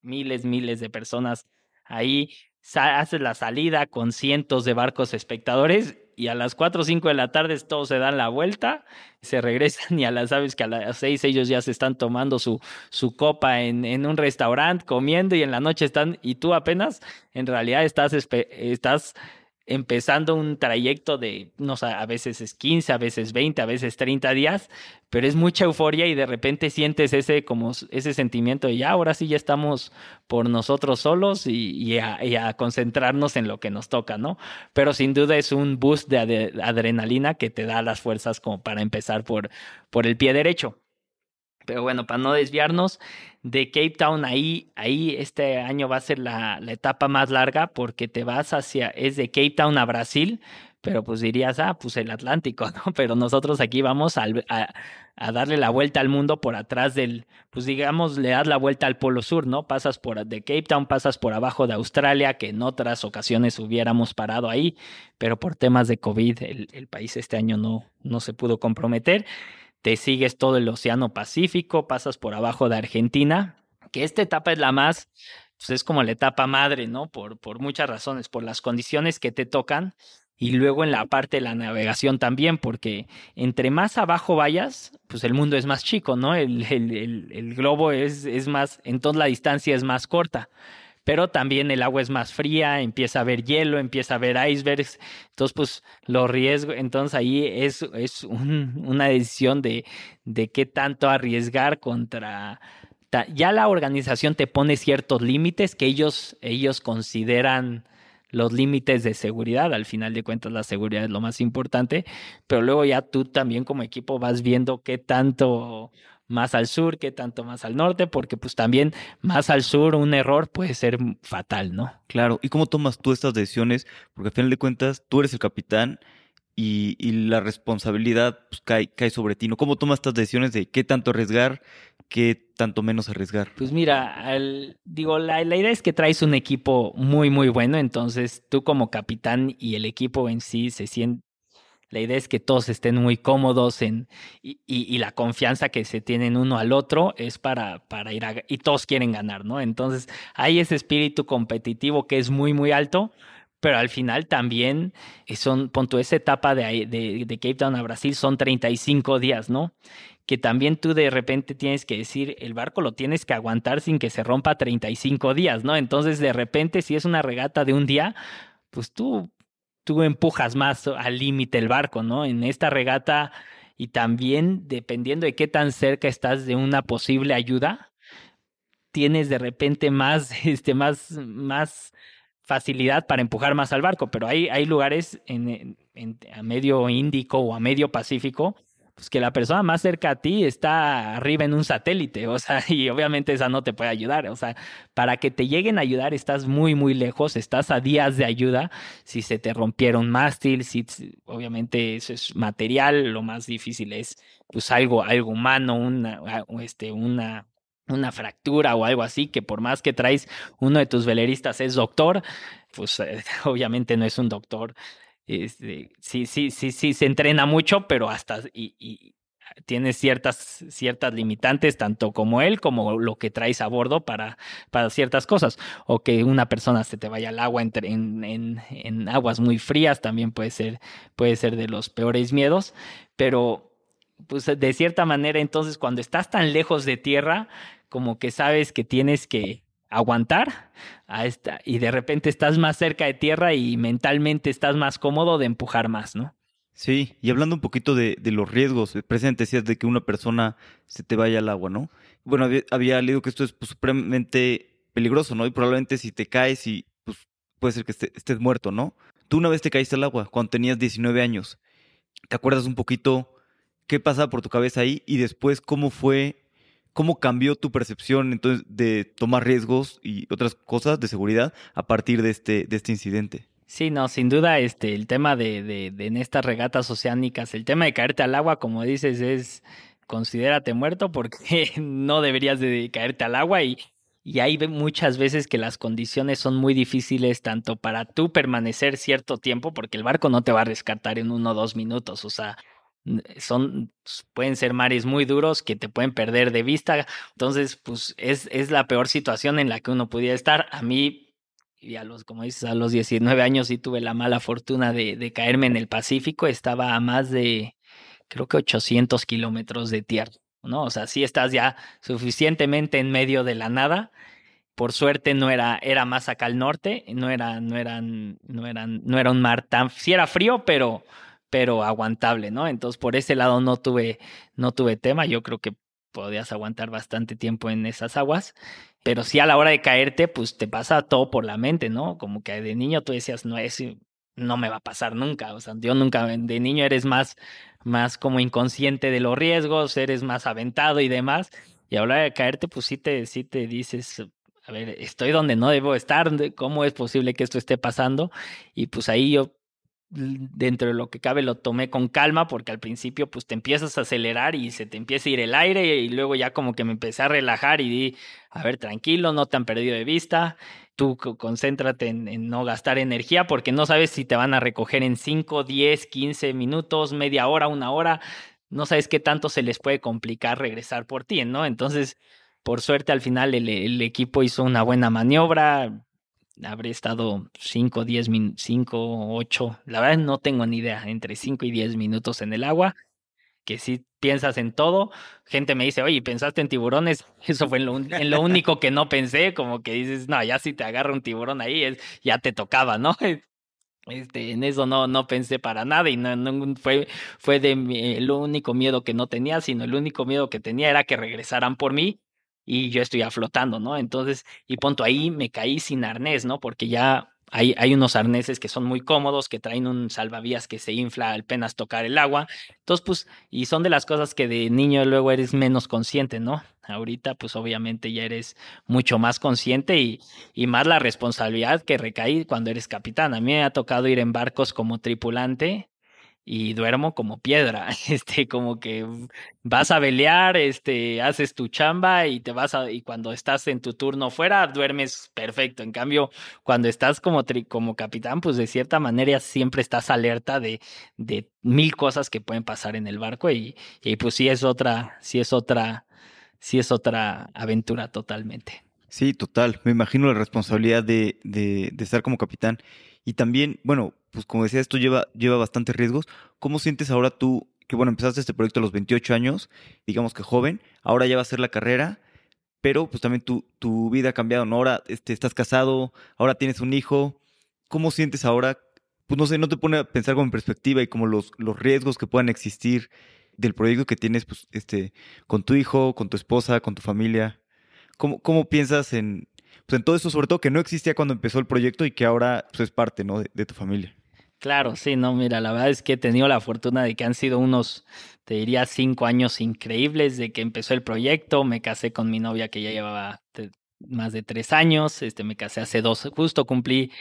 miles, miles de personas ahí, haces la salida con cientos de barcos espectadores y a las 4 o 5 de la tarde todos se dan la vuelta, se regresan y a las, sabes que a las 6 ellos ya se están tomando su, su copa en, en un restaurante, comiendo y en la noche están, y tú apenas en realidad estás, estás empezando un trayecto de, no sé, a veces es 15, a veces 20, a veces 30 días, pero es mucha euforia y de repente sientes ese, como ese sentimiento de ya, ahora sí ya estamos por nosotros solos y, a, concentrarnos en lo que nos toca, ¿no? Pero sin duda es un boost de adrenalina que te da las fuerzas como para empezar por, por el pie derecho. Pero bueno, para no desviarnos de Cape Town, ahí, ahí este año va a ser la, etapa más larga porque te vas hacia, es de Cape Town a Brasil, pero pues dirías, ah, pues el Atlántico, ¿no? Pero nosotros aquí vamos a, a, darle la vuelta al mundo por atrás del, pues digamos, le das la vuelta al Polo Sur, ¿no? Pasas por de Cape Town, pasas por abajo de Australia, que en otras ocasiones hubiéramos parado ahí, pero por temas de COVID el, el país este año no, no se pudo comprometer te sigues todo el Océano Pacífico, pasas por abajo de Argentina, que esta etapa es la más, pues es como la etapa madre, ¿no? Por, por muchas razones, por las condiciones que te tocan y luego en la parte de la navegación también, porque entre más abajo vayas, pues el mundo es más chico, ¿no? El, el, el, el globo es, es más, entonces la distancia es más corta pero también el agua es más fría, empieza a haber hielo, empieza a haber icebergs, entonces pues los riesgos, entonces ahí es, es una decisión de, de qué tanto arriesgar contra... Ya la organización te pone ciertos límites que ellos, ellos consideran los límites de seguridad. Al final de cuentas, la seguridad es lo más importante, pero luego ya tú también como equipo vas viendo qué tanto más al sur que tanto más al norte, porque pues también más al sur un error puede ser fatal, ¿no? Claro, ¿y cómo tomas tú estas decisiones? Porque al final de cuentas tú eres el capitán y, la responsabilidad pues, cae, cae sobre ti, ¿no? ¿Cómo tomas estas decisiones de qué tanto arriesgar, qué tanto menos arriesgar? Pues mira, digo, la, la idea es que traes un equipo muy, muy bueno, entonces tú como capitán y el equipo en sí se siente la idea es que todos estén muy cómodos en, y, la confianza que se tienen uno al otro es para, para ir a, y todos quieren ganar, ¿no? Entonces hay ese espíritu competitivo que es muy, muy alto, pero al final también son, punto, esa etapa de, de, de Cape Town a Brasil son 35 días, ¿no? Que también tú de repente tienes que decir, el barco lo tienes que aguantar sin que se rompa 35 días, ¿no? Entonces de repente si es una regata de un día, pues tú tú empujas más al límite el barco, ¿no? En esta regata y también dependiendo de qué tan cerca estás de una posible ayuda, tienes de repente más, este, más, más facilidad para empujar más al barco, pero hay, hay lugares en, a medio Índico o a medio Pacífico pues que la persona más cerca a ti está arriba en un satélite, o sea, y obviamente esa no te puede ayudar, o sea, para que te lleguen a ayudar estás muy, muy lejos, estás a días de ayuda, si se te rompieron mástil, si obviamente eso es material, lo más difícil es pues algo, algo humano, una, este, una, una fractura o algo así, que por más que traes uno de tus veleristas es doctor, pues obviamente no es un doctor este, sí, sí, sí, sí, se entrena mucho, pero hasta y, y tiene ciertas, ciertas limitantes, tanto como él, como lo que traes a bordo para, para ciertas cosas. O que una persona se te vaya al agua en, en, en aguas muy frías, también puede ser, puede ser de los peores miedos. Pero, pues de cierta manera, entonces, cuando estás tan lejos de tierra, como que sabes que tienes que, aguantar a esta, y de repente estás más cerca de tierra y mentalmente estás más cómodo de empujar más, ¿no? Sí, y hablando un poquito de, los riesgos, presente decías de que una persona se te vaya al agua, ¿no? Bueno, había, leído que esto es pues, supremamente peligroso, ¿no? Y probablemente si te caes y pues puede ser que estés muerto, ¿no? Tú una vez te caíste al agua cuando tenías 19 años. ¿Te acuerdas un poquito qué pasaba por tu cabeza ahí y después cómo fue ¿Cómo cambió tu percepción entonces de tomar riesgos y otras cosas de seguridad a partir de este, de este incidente? Sí, no, sin duda, este, el tema de, de, en estas regatas oceánicas, el tema de caerte al agua, como dices, es considérate muerto porque no deberías de caerte al agua y, y hay muchas veces que las condiciones son muy difíciles tanto para tú permanecer cierto tiempo porque el barco no te va a rescatar en uno o dos minutos, o sea, son, pueden ser mares muy duros que te pueden perder de vista. Entonces, pues es, es la peor situación en la que uno pudiera estar. A mí, y a los, como dices, a los 19 años sí tuve la mala fortuna de, de caerme en el Pacífico. Estaba a más de, creo que 800 kilómetros de tierra, ¿no? O sea, sí estás ya suficientemente en medio de la nada por suerte no era, era más acá al norte, no era, no eran, no eran, no era un mar tan, sí era frío, pero, pero aguantable, ¿no? Entonces por ese lado no tuve, no tuve tema. Yo creo que podías aguantar bastante tiempo en esas aguas, pero sí a la hora de caerte, pues te pasa todo por la mente, ¿no? Como que de niño tú decías, no es, no me va a pasar nunca, o sea, yo nunca, de niño eres más, más como inconsciente de los riesgos, eres más aventado y demás, y a la hora de caerte, pues sí te, sí te dices, a ver, estoy donde no debo estar, ¿cómo es posible que esto esté pasando? Y pues ahí yo dentro de lo que cabe lo tomé con calma porque al principio pues te empiezas a acelerar y se te empieza a ir el aire y luego ya como que me empecé a relajar y di, a ver, tranquilo, no te han perdido de vista, tú concéntrate en, no gastar energía porque no sabes si te van a recoger en 5, 10, 15 minutos, media hora, una hora, no sabes qué tanto se les puede complicar regresar por ti, ¿no? Entonces por suerte al final el, equipo hizo una buena maniobra. Habré estado 5, 10 minutos, 5, 8, la verdad no tengo ni idea, entre 5 y 10 minutos en el agua, que si piensas en todo, gente me dice, oye, ¿pensaste en tiburones? Eso fue en lo, único que no pensé, como que dices, no, ya si te agarra un tiburón ahí, es, ya te tocaba, ¿no? Este, en eso no, no pensé para nada y no, no fue, fue de mi, el único miedo que no tenía, sino el único miedo que tenía era que regresaran por mí y yo estoy flotando, ¿no? Entonces, y punto ahí me caí sin arnés, ¿no? Porque ya hay, hay, unos arneses que son muy cómodos, que traen un salvavidas que se infla al apenas tocar el agua. Entonces, pues, y son de las cosas que de niño luego eres menos consciente, ¿no? Ahorita, pues, obviamente ya eres mucho más consciente y, y más la responsabilidad que recae cuando eres capitán. A mí me ha tocado ir en barcos como tripulante y duermo como piedra, este, como que vas a velear, este, haces tu chamba y te vas a, y cuando estás en tu turno fuera, duermes perfecto. En cambio, cuando estás como, tri, como capitán, pues de cierta manera siempre estás alerta de, de mil cosas que pueden pasar en el barco y, y pues sí es otra, sí es otra, sí es otra aventura totalmente. Sí, total. Me imagino la responsabilidad de, de, de estar como capitán. Y también, bueno, pues como decía, esto lleva, lleva bastantes riesgos. ¿Cómo sientes ahora tú, que bueno, empezaste este proyecto a los 28 años, digamos que joven, ahora ya va a ser la carrera, pero pues también tu, tu vida ha cambiado, ¿no? Ahora este, estás casado, ahora tienes un hijo. ¿Cómo sientes ahora? Pues no sé, no te pone a pensar como en perspectiva y como los, los riesgos que puedan existir del proyecto que tienes pues, este, con tu hijo, con tu esposa, con tu familia. ¿Cómo, cómo piensas en, pues, en todo eso, sobre todo que no existía cuando empezó el proyecto y que ahora pues, es parte ¿no? de tu familia? Claro, sí, no, mira, la verdad es que he tenido la fortuna de que han sido unos, te diría, cinco años increíbles de que empezó el proyecto. Me casé con mi novia que ya llevaba más de tres años. Este, me casé hace dos, justo cumplí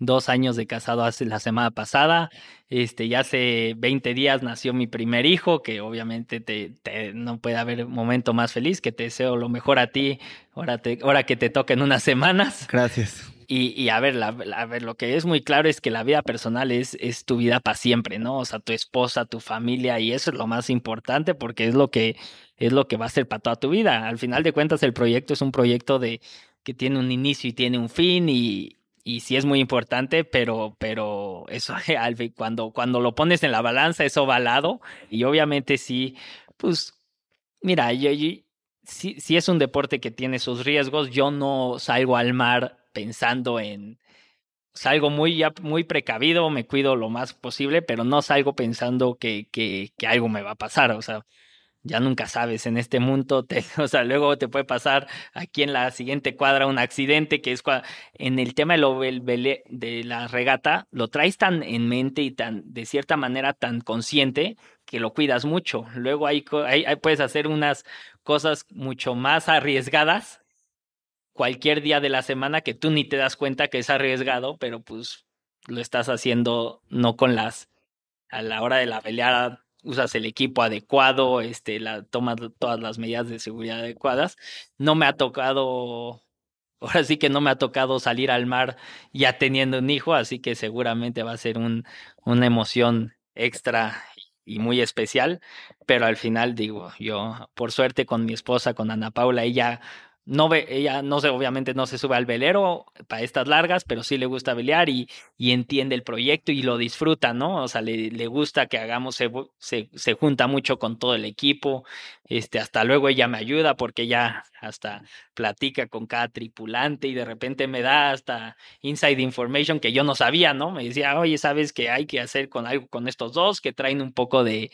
dos años de casado hace la semana pasada. Este, ya hace 20 días nació mi primer hijo, que obviamente te, te, no puede haber momento más feliz, que te deseo lo mejor a ti, ahora, te, ahora que te toquen unas semanas. Gracias. Y, y a, ver, la, a ver, lo que es muy claro es que la vida personal es, es tu vida para siempre, ¿no? O sea, tu esposa, tu familia, y eso es lo más importante porque es lo que, es lo que va a ser para toda tu vida. Al final de cuentas, el proyecto es un proyecto de que tiene un inicio y tiene un fin, y, y sí es muy importante, pero, pero eso cuando, cuando lo pones en la balanza, eso va al lado, y obviamente sí, pues, mira, yo sí, sí es un deporte que tiene sus riesgos, yo no salgo al mar pensando en salgo muy ya muy precavido, me cuido lo más posible, pero no salgo pensando que, que, que algo me va a pasar, o sea, ya nunca sabes en este mundo, te, o sea, luego te puede pasar aquí en la siguiente cuadra un accidente que es en el tema de, lo, de la regata, lo traes tan en mente y tan, de cierta manera, tan consciente que lo cuidas mucho. Luego ahí, puedes hacer unas cosas mucho más arriesgadas cualquier día de la semana que tú ni te das cuenta que es arriesgado, pero pues lo estás haciendo no con las a la hora de la peleada usas el equipo adecuado, este la tomas todas las medidas de seguridad adecuadas. No me ha tocado ahora sí que no me ha tocado salir al mar ya teniendo un hijo, así que seguramente va a ser un una emoción extra y muy especial, pero al final digo, yo por suerte con mi esposa, con Ana Paula, ella no ve, ella no sé, obviamente no se sube al velero para estas largas, pero sí le gusta velear y, y entiende el proyecto y lo disfruta, ¿no? O sea, le, le gusta que hagamos, se, se, se, junta mucho con todo el equipo, este, hasta luego ella me ayuda porque ella hasta platica con cada tripulante y de repente me da hasta inside information que yo no sabía, ¿no? Me decía, oye, ¿sabes qué hay que hacer con algo con estos dos que traen un poco de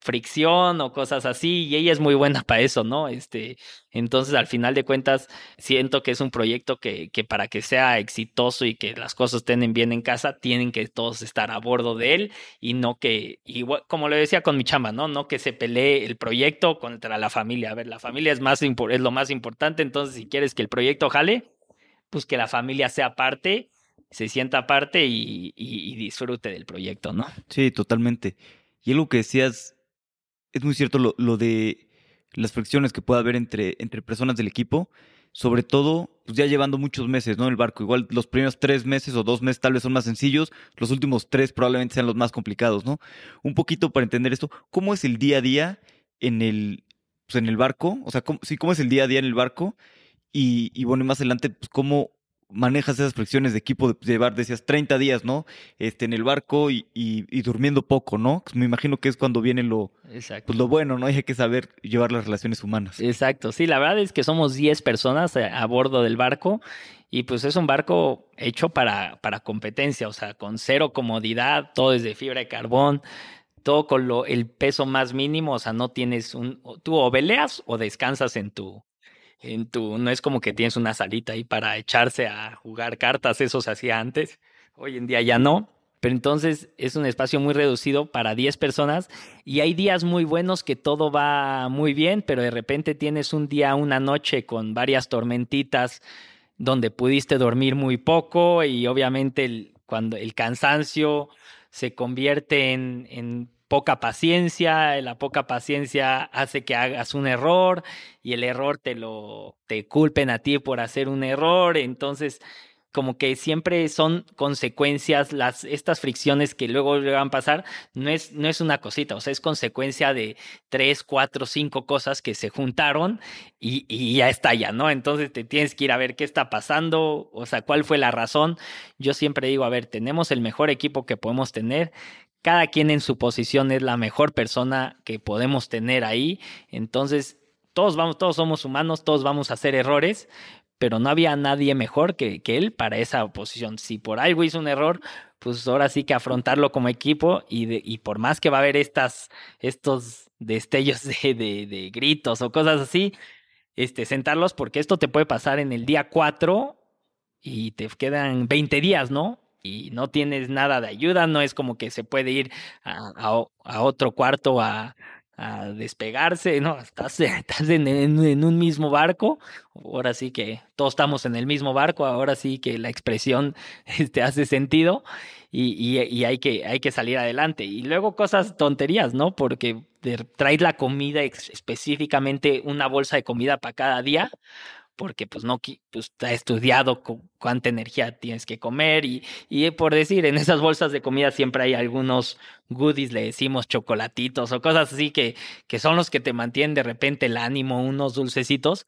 fricción o cosas así y ella es muy buena para eso, ¿no? Este, entonces al final de cuentas siento que es un proyecto que, que para que sea exitoso y que las cosas estén bien en casa, tienen que todos estar a bordo de él y no que, igual, como le decía con mi chamba, ¿no? No que se pelee el proyecto contra la familia. A ver, la familia es, más, es lo más importante, entonces si quieres que el proyecto jale, pues que la familia sea parte, se sienta parte y, y, disfrute del proyecto, ¿no? Sí, totalmente. Y algo que decías es muy cierto lo, de las fricciones que puede haber entre, entre personas del equipo, sobre todo pues ya llevando muchos meses, ¿no? El barco, igual los primeros tres meses o dos meses tal vez son más sencillos, los últimos tres probablemente sean los más complicados, ¿no? Un poquito para entender esto, ¿cómo es el día a día en el, pues en el barco? O sea, ¿cómo, sí, ¿cómo es el día a día en el barco? Y, y bueno, más adelante, pues cómo manejas esas fricciones de equipo de llevar, decías, 30 días, ¿no? Este, en el barco y, y, y durmiendo poco, ¿no? Pues me imagino que es cuando viene lo, pues lo bueno, ¿no? Hay que saber llevar las relaciones humanas. Exacto, sí, la verdad es que somos 10 personas a, a bordo del barco y pues es un barco hecho para, para competencia, o sea, con cero comodidad, todo es de fibra de carbón, todo con lo, el peso más mínimo, o sea, no tienes un, tú o veleas o descansas en tu, en tu, no es como que tienes una salita ahí para echarse a jugar cartas, eso se hacía antes, hoy en día ya no, pero entonces es un espacio muy reducido para 10 personas y hay días muy buenos que todo va muy bien, pero de repente tienes un día, una noche con varias tormentitas donde pudiste dormir muy poco y obviamente cuando el cansancio se convierte en poca paciencia, la poca paciencia hace que hagas un error y el error te lo te culpen a ti por hacer un error, entonces como que siempre son consecuencias, las, estas fricciones que luego van a pasar, no es, no es una cosita, o sea, es consecuencia de tres, cuatro, cinco cosas que se juntaron y, y ya está ya, ¿no? Entonces te tienes que ir a ver qué está pasando, o sea, cuál fue la razón. Yo siempre digo, a ver, tenemos el mejor equipo que podemos tener, cada quien en su posición es la mejor persona que podemos tener ahí. Entonces, todos vamos, todos somos humanos, todos vamos a hacer errores, pero no había nadie mejor que, que él para esa posición. Si por algo hizo un error, pues ahora sí que afrontarlo como equipo y, de, y por más que va a haber estas, estos destellos de, de, gritos o cosas así, este, sentarlos porque esto te puede pasar en el día 4 y te quedan 20 días, ¿no? Y no tienes nada de ayuda, no es como que se puede ir a, otro cuarto a, despegarse, no, estás, estás en, un mismo barco, ahora sí que todos estamos en el mismo barco, ahora sí que la expresión este, hace sentido y, y, y hay, que, hay que salir adelante. Y luego cosas tonterías, ¿no? Porque traes la comida específicamente una bolsa de comida para cada día porque pues no pues, ha estudiado cu cuánta energía tienes que comer y, y por decir, en esas bolsas de comida siempre hay algunos goodies, le decimos chocolatitos o cosas así que, que son los que te mantienen de repente el ánimo, unos dulcecitos.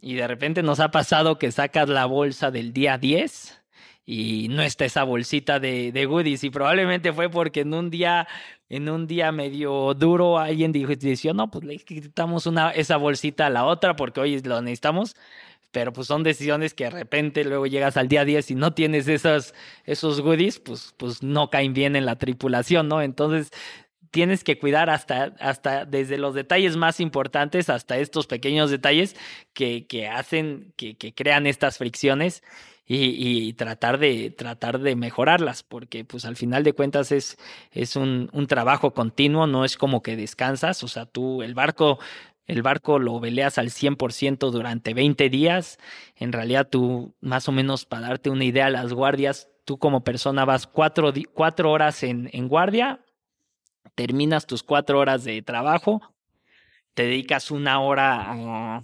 Y de repente nos ha pasado que sacas la bolsa del día 10 y no está esa bolsita de, de, goodies. Y probablemente fue porque en un día en un día medio duro alguien dijo, dijo no pues le quitamos una esa bolsita a la otra porque hoy lo necesitamos pero pues son decisiones que de repente luego llegas al día 10 y no tienes esos esos goodies pues pues no caen bien en la tripulación no entonces tienes que cuidar hasta, hasta desde los detalles más importantes hasta estos pequeños detalles que, que hacen, que, que crean estas fricciones y, tratar de tratar de mejorarlas porque pues al final de cuentas es es un, un trabajo continuo no es como que descansas o sea tú el barco el barco lo veleas al 100% durante 20 días en realidad tú más o menos para darte una idea las guardias tú como persona vas cuatro, cuatro horas en, en guardia terminas tus cuatro horas de trabajo te dedicas una hora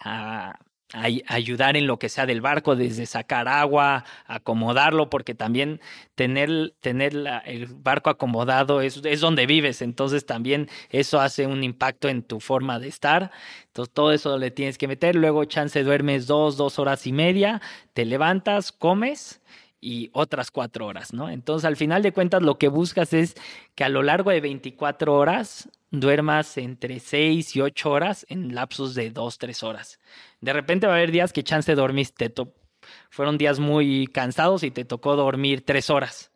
a ayudar en lo que sea del barco, desde sacar agua, acomodarlo, porque también tener, tener el barco acomodado es, es, donde vives, entonces también eso hace un impacto en tu forma de estar. Entonces todo eso le tienes que meter, luego chance duermes dos, dos horas y media, te levantas, comes y otras cuatro horas, ¿no? Entonces al final de cuentas lo que buscas es que a lo largo de 24 horas duermas entre 6 y 8 horas en lapsos de 2, 3 horas. De repente va a haber días que chance de dormir, te fueron días muy cansados y te tocó dormir 3 horas.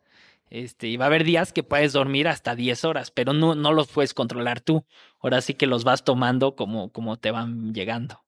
Este, y va a haber días que puedes dormir hasta 10 horas, pero no, no los puedes controlar tú. Ahora sí que los vas tomando como, como te van llegando.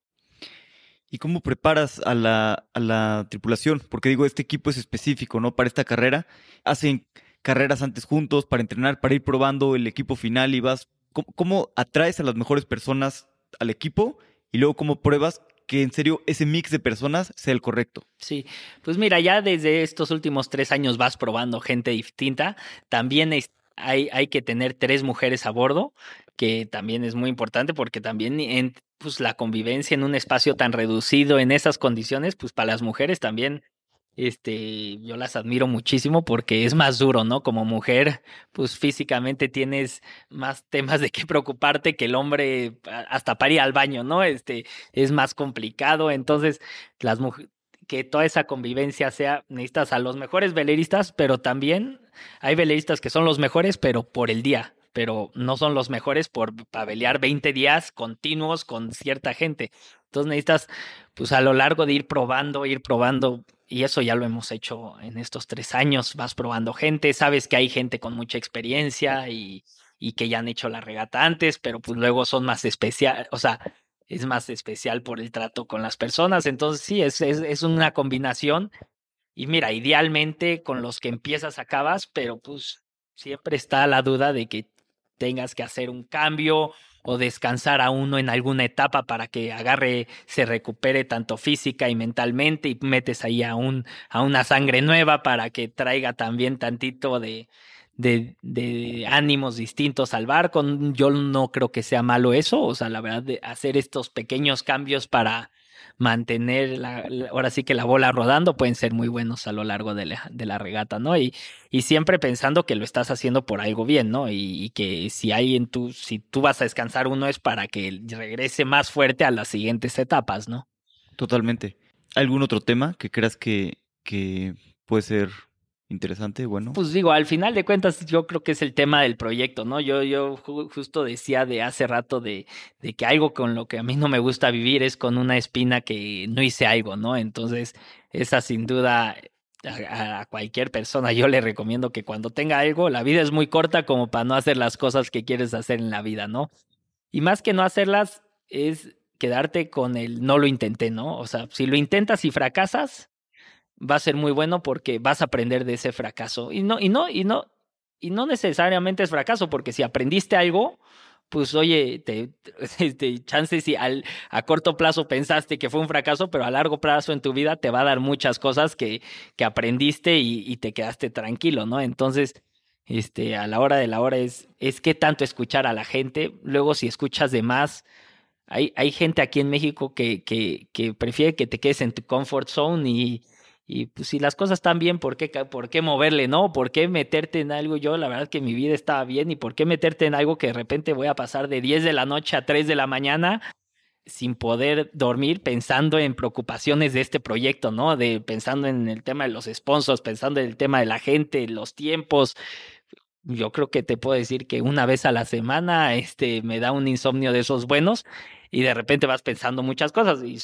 ¿Y cómo preparas a la, a la tripulación? Porque digo, este equipo es específico, ¿no? Para esta carrera. Hacen carreras antes juntos para entrenar, para ir probando el equipo final y vas ¿Cómo, atraes a las mejores personas al equipo y luego cómo pruebas que en serio ese mix de personas sea el correcto. Sí, pues mira, ya desde estos últimos tres años vas probando gente distinta. También hay, hay que tener tres mujeres a bordo, que también es muy importante porque también en, pues, la convivencia en un espacio tan reducido en esas condiciones, pues para las mujeres también este, yo las admiro muchísimo porque es más duro, ¿no? Como mujer, pues físicamente tienes más temas de qué preocuparte que el hombre hasta para al baño, ¿no? Este, es más complicado, entonces las mujeres que toda esa convivencia sea, necesitas a los mejores veleristas, pero también hay veleristas que son los mejores, pero por el día, pero no son los mejores por pavelear 20 días continuos con cierta gente. Entonces necesitas, pues a lo largo de ir probando, ir probando y eso ya lo hemos hecho en estos tres años, vas probando gente, sabes que hay gente con mucha experiencia y, y que ya han hecho la regata antes, pero pues luego son más especial, o sea, es más especial por el trato con las personas, entonces sí, es, es, es una combinación. Y mira, idealmente con los que empiezas acabas, pero pues siempre está la duda de que tengas que hacer un cambio o descansar a uno en alguna etapa para que agarre, se recupere tanto física y mentalmente y metes ahí a, un, a una sangre nueva para que traiga también tantito de, de, de, ánimos distintos al barco. Yo no creo que sea malo eso, o sea, la verdad de hacer estos pequeños cambios para mantener la, ahora sí que la bola rodando pueden ser muy buenos a lo largo de la, de la regata, ¿no? Y, y siempre pensando que lo estás haciendo por algo bien, ¿no? Y, que si hay en tu, si tú vas a descansar uno es para que regrese más fuerte a las siguientes etapas, ¿no? Totalmente. ¿Algún otro tema que creas que, que puede ser interesante, bueno. Pues digo, al final de cuentas yo creo que es el tema del proyecto, ¿no? Yo, yo justo decía de hace rato de, de que algo con lo que a mí no me gusta vivir es con una espina que no hice algo, ¿no? Entonces, esa sin duda a, cualquier persona yo le recomiendo que cuando tenga algo, la vida es muy corta como para no hacer las cosas que quieres hacer en la vida, ¿no? Y más que no hacerlas es quedarte con el no lo intenté, ¿no? O sea, si lo intentas y fracasas, va a ser muy bueno porque vas a aprender de ese fracaso. Y no, y no, y no, y no necesariamente es fracaso, porque si aprendiste algo, pues oye, te, este, chances si al, a corto plazo pensaste que fue un fracaso, pero a largo plazo en tu vida te va a dar muchas cosas que, que aprendiste y, y te quedaste tranquilo, ¿no? Entonces, este, a la hora de la hora es, es qué tanto escuchar a la gente. Luego, si escuchas de más, hay, hay gente aquí en México que, que, que prefiere que te quedes en tu comfort zone y, y pues si las cosas están bien, ¿por qué, ¿por qué moverle? ¿No? ¿Por qué meterte en algo? Yo la verdad que mi vida estaba bien y ¿por qué meterte en algo que de repente voy a pasar de 10 de la noche a 3 de la mañana sin poder dormir pensando en preocupaciones de este proyecto, ¿no? De pensando en el tema de los sponsors, pensando en el tema de la gente, los tiempos. Yo creo que te puedo decir que una vez a la semana este me da un insomnio de esos buenos y de repente vas pensando muchas cosas y,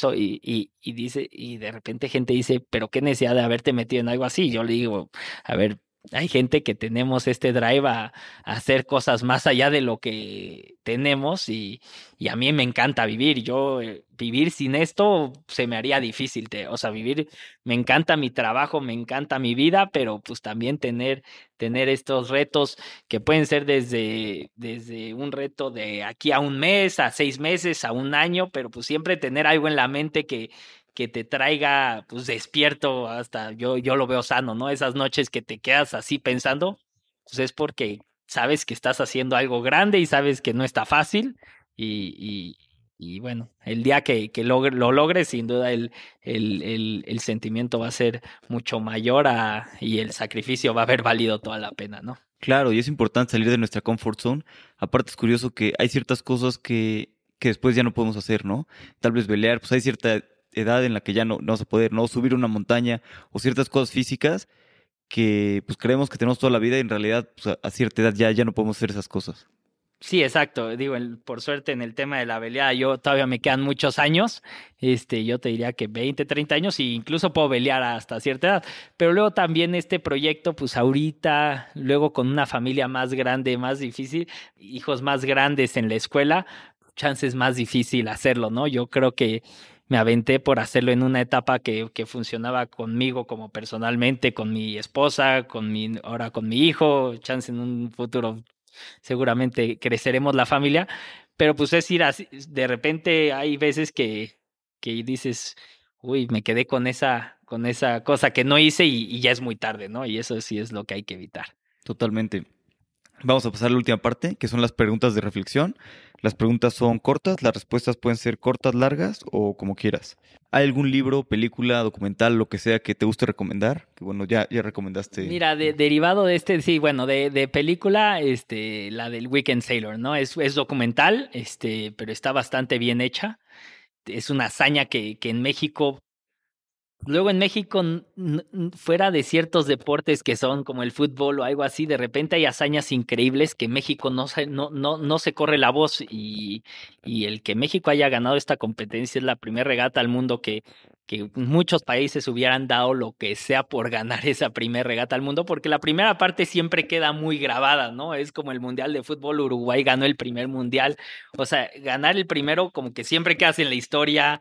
y, y, dice, y de repente gente dice, pero qué necesidad de haberte metido en algo así. Yo le digo, a ver, hay gente que tenemos este drive a, hacer cosas más allá de lo que tenemos y, y a mí me encanta vivir. Yo eh, vivir sin esto se me haría difícil. O sea, vivir, me encanta mi trabajo, me encanta mi vida, pero pues también tener, tener estos retos que pueden ser desde, desde un reto de aquí a un mes, a seis meses, a un año, pero pues siempre tener algo en la mente que, que te traiga pues despierto hasta yo yo lo veo sano, ¿no? Esas noches que te quedas así pensando, pues es porque sabes que estás haciendo algo grande y sabes que no está fácil y, y bueno, el día que, que lo, lo logres, sin duda el, el, el, el, sentimiento va a ser mucho mayor a, y el sacrificio va a haber valido toda la pena, ¿no? Claro, y es importante salir de nuestra comfort zone. Aparte es curioso que hay ciertas cosas que, que después ya no podemos hacer, ¿no? Tal vez pelear, pues hay cierta edad en la que ya no, no vamos a poder, ¿no? Subir una montaña o ciertas cosas físicas que pues creemos que tenemos toda la vida y en realidad pues, a cierta edad ya, ya no podemos hacer esas cosas. Sí, exacto. Digo, por suerte en el tema de la veleada, yo todavía me quedan muchos años. Este, yo te diría que 20, 30 años e incluso puedo velear hasta cierta edad. Pero luego también este proyecto, pues ahorita, luego con una familia más grande, más difícil, hijos más grandes en la escuela, chances más difícil hacerlo, ¿no? Yo creo que me aventé por hacerlo en una etapa que, funcionaba conmigo como personalmente, con mi esposa, con mi, ahora con mi hijo, chance en un futuro seguramente creceremos la familia, pero pues es ir así, de repente hay veces que, que dices, uy, me quedé con esa, con esa cosa que no hice y, y ya es muy tarde, ¿no? Y eso sí es lo que hay que evitar. Totalmente. Vamos a pasar a la última parte, que son las preguntas de reflexión. Las preguntas son cortas, las respuestas pueden ser cortas, largas o como quieras. ¿Hay algún libro, película, documental, lo que sea que te guste recomendar? Que bueno, ya, ya recomendaste. Mira, de, derivado de este, sí, bueno, de, de, película, este, la del Weekend Sailor, ¿no? Es, es documental, este, pero está bastante bien hecha. Es una hazaña que, que en México Luego en México, fuera de ciertos deportes que son como el fútbol o algo así, de repente hay hazañas increíbles que México no se, no, no, no se corre la voz y, y el que México haya ganado esta competencia es la primera regata al mundo que, que muchos países hubieran dado lo que sea por ganar esa primera regata al mundo, porque la primera parte siempre queda muy grabada, ¿no? Es como el Mundial de Fútbol, Uruguay ganó el primer Mundial, o sea, ganar el primero como que siempre quedas en la historia,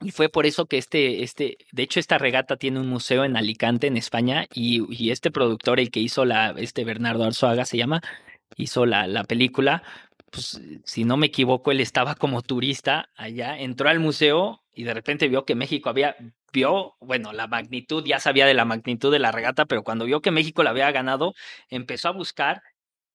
y fue por eso que este, este, de hecho, esta regata tiene un museo en Alicante, en España, y, y este productor, el que hizo la, este Bernardo Arzuaga se llama, hizo la, la película, pues si no me equivoco, él estaba como turista allá, entró al museo y de repente vio que México había, vio, bueno, la magnitud, ya sabía de la magnitud de la regata, pero cuando vio que México la había ganado, empezó a buscar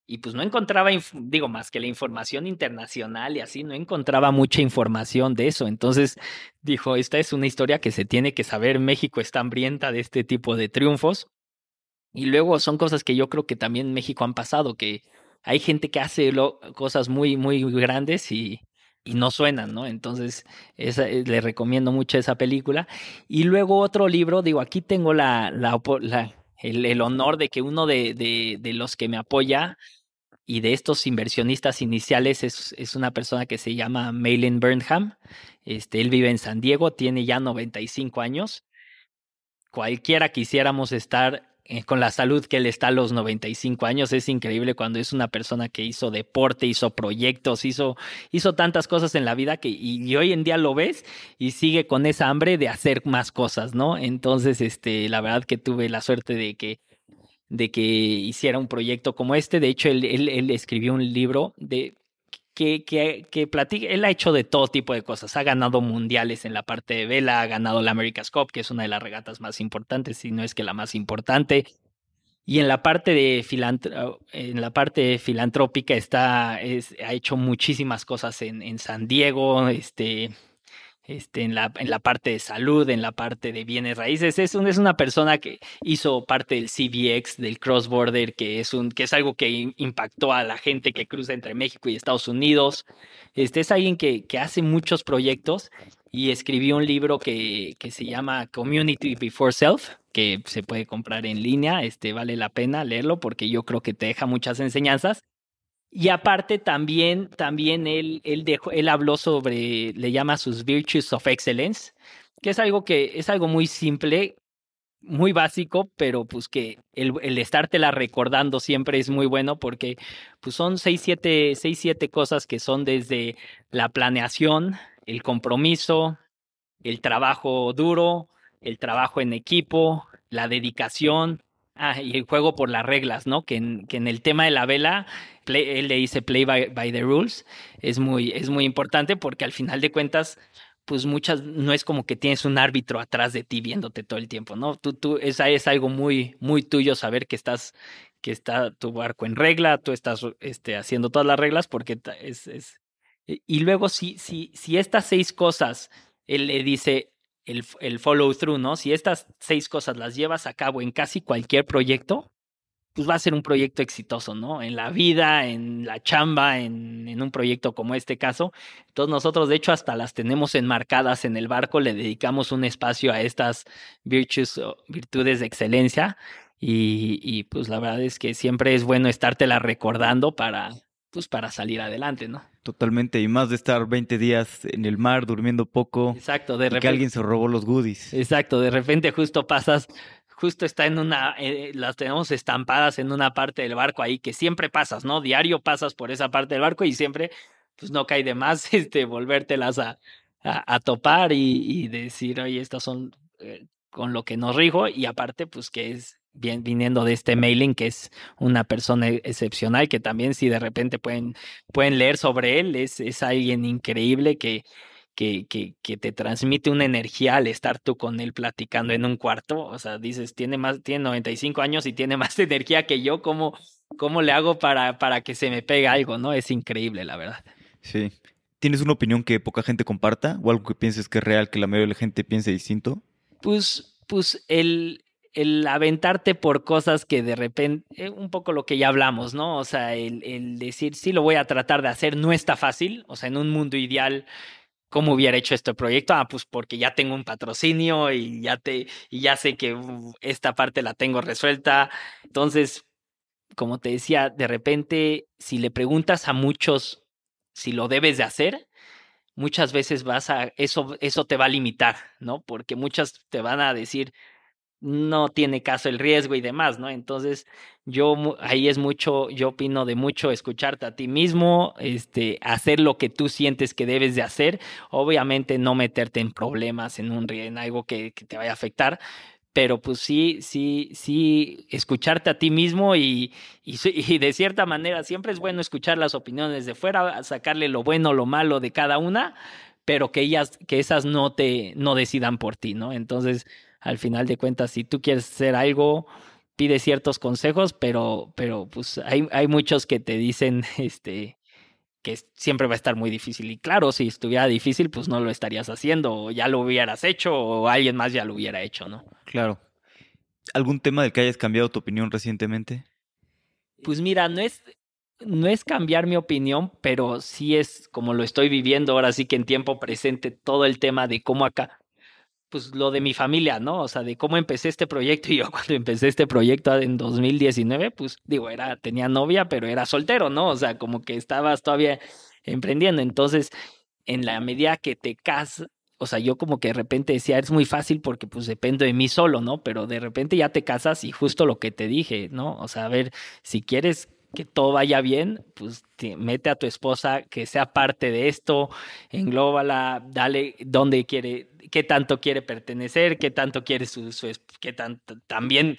y pues no encontraba, digo, más que la información internacional y así, no encontraba mucha información de eso. Entonces dijo, esta es una historia que se tiene que saber, México está hambrienta de este tipo de triunfos. Y luego son cosas que yo creo que también en México han pasado, que hay gente que hace cosas muy, muy grandes y, y no suenan, ¿no? Entonces, esa, eh, le recomiendo mucho esa película. Y luego otro libro, digo, aquí tengo la el, honor de que uno de, de, los que me apoya y de estos inversionistas iniciales es, es una persona que se llama Malin Burnham. Este, él vive en San Diego, tiene ya 95 años. Cualquiera quisiéramos estar con la salud que él está a los 95 años. Es increíble cuando es una persona que hizo deporte, hizo proyectos, hizo, hizo tantas cosas en la vida que y, hoy en día lo ves y sigue con esa hambre de hacer más cosas, ¿no? Entonces, este, la verdad que tuve la suerte de que de que hiciera un proyecto como este. De hecho, él, él escribió un libro de que, que, que platica, él ha hecho de todo tipo de cosas, ha ganado mundiales en la parte de vela, ha ganado la America's Cup, que es una de las regatas más importantes, si no es que la más importante, y en la parte de en la parte filantrópica está, es, ha hecho muchísimas cosas en, en San Diego, este, este, en, la, en la parte de salud, en la parte de bienes raíces. Es, un, es una persona que hizo parte del CBX, del cross border, que es, un, que es algo que impactó a la gente que cruza entre México y Estados Unidos. Este, es alguien que, que hace muchos proyectos y escribió un libro que, que se llama Community Before Self, que se puede comprar en línea. Este, vale la pena leerlo porque yo creo que te deja muchas enseñanzas. Y aparte también, también él, él, dejó, él habló sobre, le llama sus virtues of excellence, que es algo que es algo muy simple, muy básico, pero pues que el, el estártela recordando siempre es muy bueno porque pues son seis, siete, seis, siete cosas que son desde la planeación, el compromiso, el trabajo duro, el trabajo en equipo, la dedicación, Ah, y el juego por las reglas, ¿no? Que en, que en el tema de la vela, play, él le dice play by, by, the rules, es muy, es muy importante porque al final de cuentas, pues muchas, no es como que tienes un árbitro atrás de ti viéndote todo el tiempo, ¿no? Tú, tú, esa es algo muy, muy tuyo saber que estás, que está tu barco en regla, tú estás este, haciendo todas las reglas porque es, es, Y luego, si, si, si estas seis cosas, él le dice el, el follow through, ¿no? Si estas seis cosas las llevas a cabo en casi cualquier proyecto, pues va a ser un proyecto exitoso, ¿no? En la vida, en la chamba, en, en, un proyecto como este caso. Entonces nosotros, de hecho, hasta las tenemos enmarcadas en el barco, le dedicamos un espacio a estas virtues, virtudes de excelencia y, y pues la verdad es que siempre es bueno estártela recordando para, pues para salir adelante, ¿no? Totalmente, y más de estar 20 días en el mar durmiendo poco. Exacto, de repente. Que alguien se robó los goodies. Exacto, de repente justo pasas justo está en una, eh, las tenemos estampadas en una parte del barco ahí que siempre pasas, ¿no? Diario pasas por esa parte del barco y siempre, pues no cae de más, este, volvértelas a, a, topar y, decir, oye, estas son eh, con lo que nos rijo y aparte, pues que es bien viniendo de este mailing que es una persona excepcional que también si de repente pueden pueden leer sobre él es es alguien increíble que que, que, que, te transmite una energía al estar tú con él platicando en un cuarto. O sea, dices, tiene más, tiene 95 años y tiene más energía que yo. ¿Cómo, cómo le hago para, para que se me pegue algo? ¿No? Es increíble, la verdad. Sí. ¿Tienes una opinión que poca gente comparta? ¿O algo que pienses que es real, que la mayoría de la gente piense distinto? Pues, pues el, el aventarte por cosas que de repente, eh, un poco lo que ya hablamos, ¿no? O sea, el, el decir, sí, lo voy a tratar de hacer, no está fácil. O sea, en un mundo ideal ¿Cómo hubiera hecho este proyecto? Ah, pues porque ya tengo un patrocinio y ya te y ya sé que esta parte la tengo resuelta. Entonces, como te decía, de repente si le preguntas a muchos si lo debes de hacer, muchas veces vas a eso eso te va a limitar, ¿no? Porque muchas te van a decir, no tiene caso el riesgo y demás, ¿no? Entonces, yo ahí es mucho, yo opino de mucho escucharte a ti mismo, este, hacer lo que tú sientes que debes de hacer, obviamente no meterte en problemas, en un en algo que, que te vaya a afectar, pero pues sí, sí, sí, escucharte a ti mismo y, y, y, de cierta manera siempre es bueno escuchar las opiniones de fuera, sacarle lo bueno, lo malo de cada una, pero que ellas, que esas no te, no decidan por ti, ¿no? Entonces, al final de cuentas, si tú quieres hacer algo, pide ciertos consejos, pero, pero pues hay, hay muchos que te dicen, este, que siempre va a estar muy difícil. Y claro, si estuviera difícil, pues no lo estarías haciendo, o ya lo hubieras hecho, o alguien más ya lo hubiera hecho, ¿no? Claro. ¿Algún tema del que hayas cambiado tu opinión recientemente? Pues mira, no es, no es cambiar mi opinión, pero sí es como lo estoy viviendo ahora sí que en tiempo presente todo el tema de cómo acá pues lo de mi familia, ¿no? O sea, de cómo empecé este proyecto y yo cuando empecé este proyecto en 2019, pues digo, era tenía novia, pero era soltero, ¿no? O sea, como que estabas todavía emprendiendo. Entonces, en la medida que te casas, o sea, yo como que de repente decía, es muy fácil porque pues dependo de mí solo, ¿no? Pero de repente ya te casas y justo lo que te dije, ¿no? O sea, a ver, si quieres que todo vaya bien, pues te, mete a tu esposa que sea parte de esto, englóbala, dale dónde quiere, qué tanto quiere pertenecer, qué tanto quiere su, su qué tanto también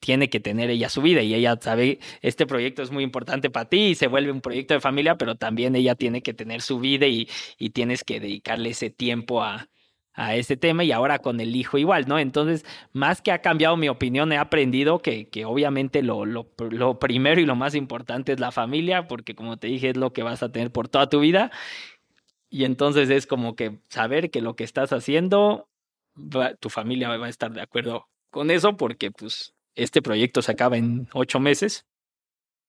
tiene que tener ella su vida. Y ella sabe, este proyecto es muy importante para ti y se vuelve un proyecto de familia, pero también ella tiene que tener su vida y, y tienes que dedicarle ese tiempo a, a ese tema y ahora con el hijo igual, ¿no? Entonces, más que ha cambiado mi opinión, he aprendido que, que obviamente lo, lo, lo, primero y lo más importante es la familia, porque como te dije, es lo que vas a tener por toda tu vida. Y entonces es como que saber que lo que estás haciendo, va, tu familia va a estar de acuerdo con eso, porque pues este proyecto se acaba en ocho meses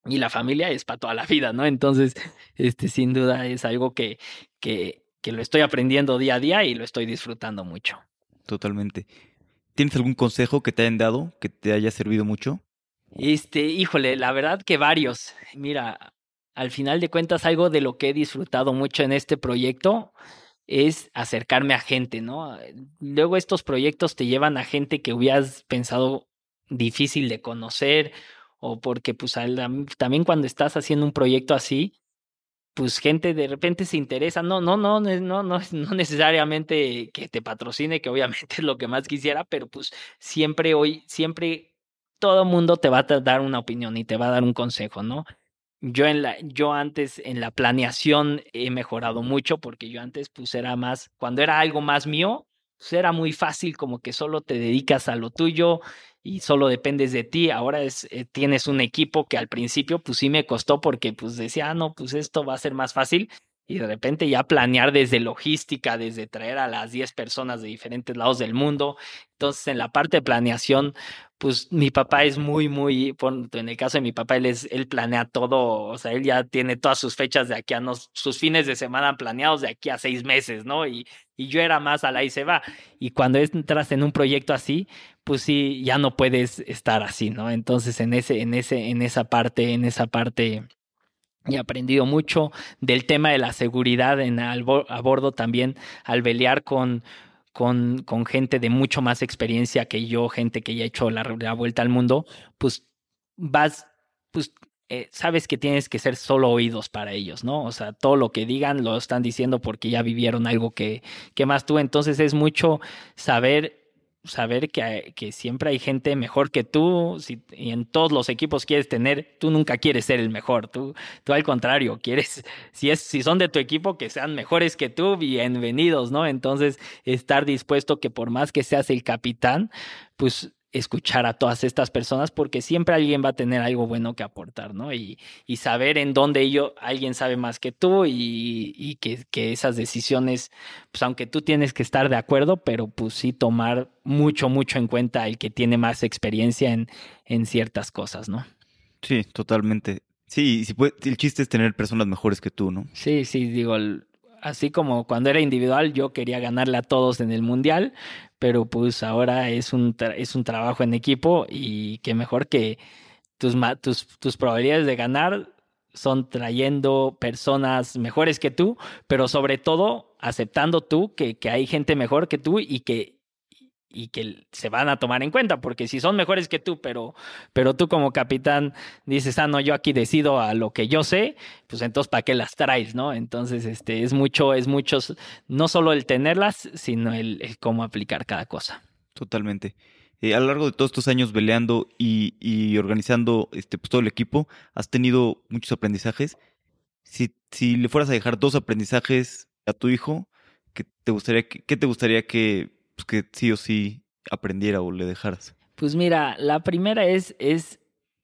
y la familia es para toda la vida, ¿no? Entonces, este sin duda es algo que, que que lo estoy aprendiendo día a día y lo estoy disfrutando mucho. Totalmente. ¿Tienes algún consejo que te hayan dado que te haya servido mucho? Este, híjole, la verdad que varios. Mira, al final de cuentas, algo de lo que he disfrutado mucho en este proyecto es acercarme a gente, ¿no? Luego estos proyectos te llevan a gente que hubieras pensado difícil de conocer o porque pues también cuando estás haciendo un proyecto así, pues gente de repente se interesa, no, no, no, no, no, no necesariamente que te patrocine, que obviamente es lo que más quisiera, pero pues siempre hoy, siempre todo mundo te va a dar una opinión y te va a dar un consejo, ¿no? Yo en la, yo antes en la planeación he mejorado mucho porque yo antes pues era más, cuando era algo más mío, pues era muy fácil como que solo te dedicas a lo tuyo y solo dependes de ti. Ahora es, eh, tienes un equipo que al principio pues sí me costó porque pues decía, ah, no, pues esto va a ser más fácil. y de repente ya planear desde logística, desde traer a las 10 personas de diferentes lados del mundo. Entonces, en la parte de planeación, pues mi papá es muy, muy, en el caso de mi papá, él, es, él planea todo, o sea, él ya tiene todas sus fechas de aquí a nos, sus fines de semana planeados de aquí a seis meses, ¿no? Y, y yo era más a la y se va. Y cuando entras en un proyecto así, pues sí, ya no puedes estar así, ¿no? Entonces, en ese, en ese, en esa parte, en esa parte He aprendido mucho del tema de la seguridad en a bordo también al pelear con, con, con, gente de mucho más experiencia que yo, gente que ya ha hecho la, vuelta al mundo, pues vas, pues eh, sabes que tienes que ser solo oídos para ellos, ¿no? O sea, todo lo que digan lo están diciendo porque ya vivieron algo que, que más tú. Entonces es mucho saber saber que, que, siempre hay gente mejor que tú si, y en todos los equipos quieres tener, tú nunca quieres ser el mejor, tú, tú al contrario, quieres, si, es, si son de tu equipo, que sean mejores que tú, bienvenidos, ¿no? Entonces, estar dispuesto que por más que seas el capitán, pues escuchar a todas estas personas porque siempre alguien va a tener algo bueno que aportar, ¿no? Y, y saber en dónde ello, alguien sabe más que tú y, y que, que, esas decisiones, pues aunque tú tienes que estar de acuerdo, pero pues sí tomar mucho, mucho en cuenta el que tiene más experiencia en, en ciertas cosas, ¿no? Sí, totalmente. Sí, sí el chiste es tener personas mejores que tú, ¿no? Sí, sí, digo, así como cuando era individual yo quería ganarle a todos en el mundial, pero pues ahora es un, es un trabajo en equipo y que mejor que tus, tus, tus probabilidades de ganar son trayendo personas mejores que tú, pero sobre todo aceptando tú que, que hay gente mejor que tú y que y que se van a tomar en cuenta, porque si son mejores que tú, pero, pero tú como capitán dices, ah, no, yo aquí decido a lo que yo sé, pues entonces ¿para qué las traes, no? Entonces, este, es mucho, es mucho, no solo el tenerlas, sino el, cómo aplicar cada cosa. Totalmente. Eh, a lo largo de todos estos años peleando y, y, organizando este, pues, todo el equipo, has tenido muchos aprendizajes. Si, si le fueras a dejar dos aprendizajes a tu hijo, ¿qué te gustaría qué te gustaría que pues, que sí o sí aprendiera o le dejaras? Pues mira, la primera es, es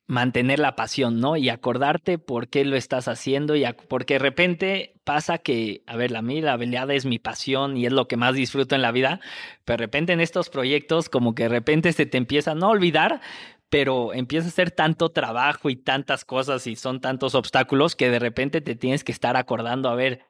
mantener la pasión, ¿no? Y acordarte por qué lo estás haciendo y porque de repente pasa que, a ver, la mí la habilidad es mi pasión y es lo que más disfruto en la vida, pero de repente en estos proyectos como que de repente se te empieza a no olvidar, pero empieza a ser tanto trabajo y tantas cosas y son tantos obstáculos que de repente te tienes que estar acordando, a ver,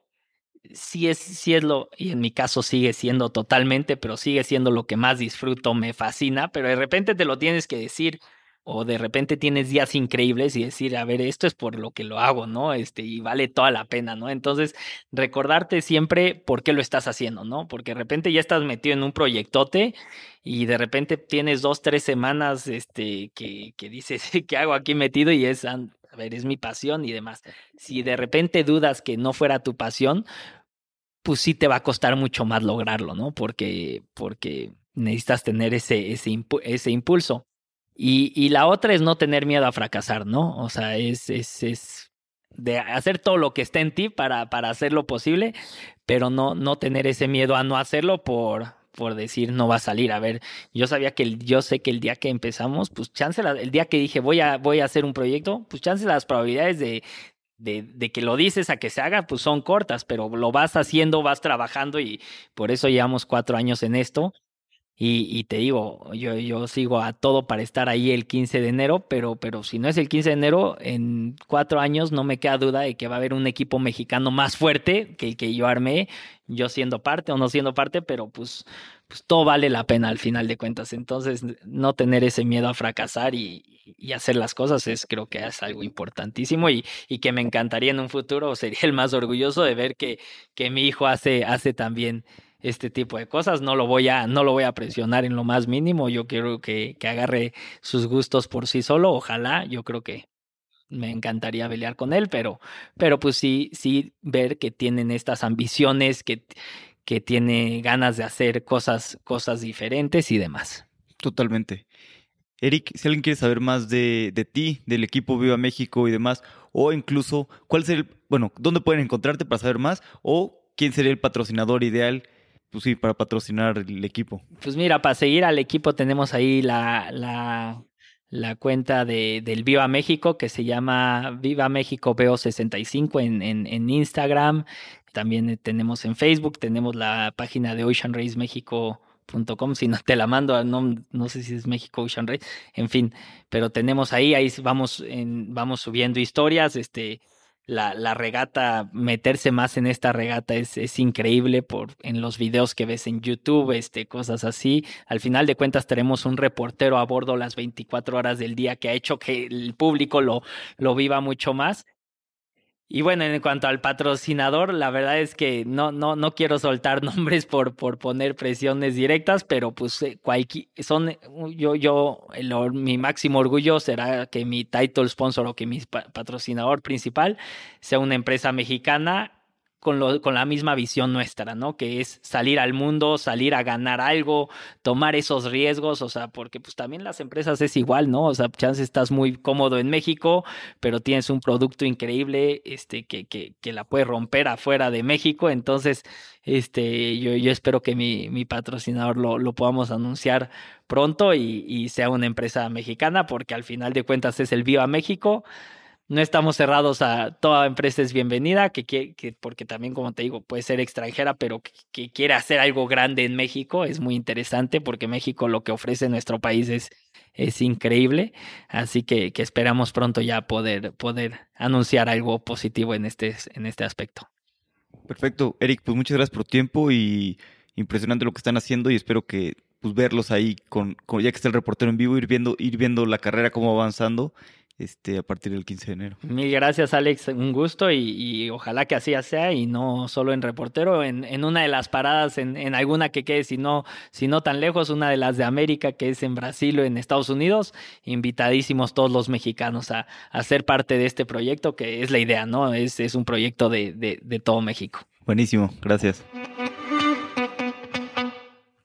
sí es, sí es lo, y en mi caso sigue siendo totalmente, pero sigue siendo lo que más disfruto, me fascina, pero de repente te lo tienes que decir, o de repente tienes días increíbles y decir, a ver, esto es por lo que lo hago, ¿no? Este, y vale toda la pena, ¿no? Entonces, recordarte siempre por qué lo estás haciendo, ¿no? Porque de repente ya estás metido en un proyectote y de repente tienes dos, tres semanas, este, que, que dices, ¿qué hago aquí metido? Y es, a ver, es mi pasión y demás. Si de repente dudas que no fuera tu pasión, pues sí te va a costar mucho más lograrlo, ¿no? Porque, porque necesitas tener ese, ese, ese impulso. Y, y, la otra es no tener miedo a fracasar, ¿no? O sea, es, es, es de hacer todo lo que esté en ti para, para hacer lo posible, pero no, no tener ese miedo a no hacerlo por, por decir no va a salir. A ver, yo sabía que el, yo sé que el día que empezamos, pues chance, el día que dije voy a, voy a hacer un proyecto, pues chance las probabilidades de, de, de, que lo dices a que se haga, pues son cortas, pero lo vas haciendo, vas trabajando y por eso llevamos cuatro años en esto. Y, te digo, yo, sigo a todo para estar ahí el 15 de enero, pero, pero si no es el 15 de enero, en cuatro años no me queda duda de que va a haber un equipo mexicano más fuerte que el que yo armé, yo siendo parte o no siendo parte, pero pues, pues todo vale la pena al final de cuentas. Entonces, no tener ese miedo a fracasar y, y hacer las cosas es creo que es algo importantísimo y, y que me encantaría en un futuro, sería el más orgulloso de ver que, que mi hijo hace, hace también este tipo de cosas. No lo voy a, no lo voy a presionar en lo más mínimo. Yo quiero que, que agarre sus gustos por sí solo. Ojalá, yo creo que me encantaría pelear con él, pero, pero pues sí, sí ver que tienen estas ambiciones, que, que tiene ganas de hacer cosas, cosas diferentes y demás. Totalmente. Eric, si alguien quiere saber más de, de ti, del equipo Viva México y demás, o incluso cuál sería el, bueno, dónde pueden encontrarte para saber más, o quién sería el patrocinador ideal pues sí, para patrocinar el equipo? Pues mira, para seguir al equipo tenemos ahí la, la, cuenta de, del Viva México que se llama Viva México VO65 en, en, en Instagram. también tenemos en Facebook, tenemos la página de Ocean Race México .com, si no te la mando, no, no sé si es México Ocean Race, en fin, pero tenemos ahí, ahí vamos, en, vamos subiendo historias, este, la, la, regata, meterse más en esta regata es, es, increíble por en los videos que ves en YouTube, este, cosas así. Al final de cuentas tenemos un reportero a bordo las 24 horas del día que ha hecho que el público lo, lo viva mucho más. Y bueno, en cuanto al patrocinador, la verdad es que no, no, no quiero soltar nombres por, por poner presiones directas, pero pues eh, cualquier, son, yo, yo, mi máximo orgullo será que mi title sponsor o que mi patrocinador principal sea una empresa mexicana con, lo, con la misma visión nuestra, ¿no? Que es salir al mundo, salir a ganar algo, tomar esos riesgos, o sea, porque pues también las empresas es igual, ¿no? O sea, chance estás muy cómodo en México, pero tienes un producto increíble, este, que, que, que la puedes romper afuera de México, entonces, este, yo, yo espero que mi, mi patrocinador lo, lo podamos anunciar pronto y, y sea una empresa mexicana, porque al final de cuentas es el Viva México no estamos cerrados a toda empresa es bienvenida, que, que, porque también, como te digo, puede ser extranjera, pero que, quiere hacer algo grande en México, es muy interesante porque México lo que ofrece nuestro país es, es increíble, así que, que esperamos pronto ya poder, poder anunciar algo positivo en este, en este aspecto. Perfecto, Eric, pues muchas gracias por tu tiempo y impresionante lo que están haciendo y espero que pues verlos ahí con, con, ya que está el reportero en vivo ir viendo ir viendo la carrera cómo va avanzando este, a partir del 15 de enero. Mil gracias, Alex. Un gusto y, ojalá que así sea y no solo en reportero, en, en una de las paradas, en, en, alguna que quede, si no, si no tan lejos, una de las de América, que es en Brasil o en Estados Unidos. Invitadísimos todos los mexicanos a, a ser parte de este proyecto, que es la idea, ¿no? Es, es un proyecto de, de, de todo México. Buenísimo, gracias.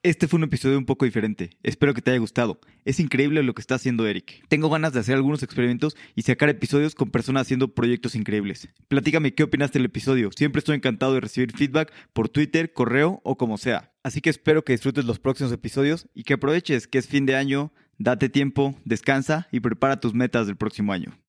Este fue un episodio un poco diferente. Espero que te haya gustado. Es increíble lo que está haciendo Eric. Tengo ganas de hacer algunos experimentos y sacar episodios con personas haciendo proyectos increíbles. Platícame qué opinaste del episodio. Siempre estoy encantado de recibir feedback por Twitter, correo o como sea. Así que espero que disfrutes los próximos episodios y que aproveches que es fin de año, date tiempo, descansa y prepara tus metas del próximo año.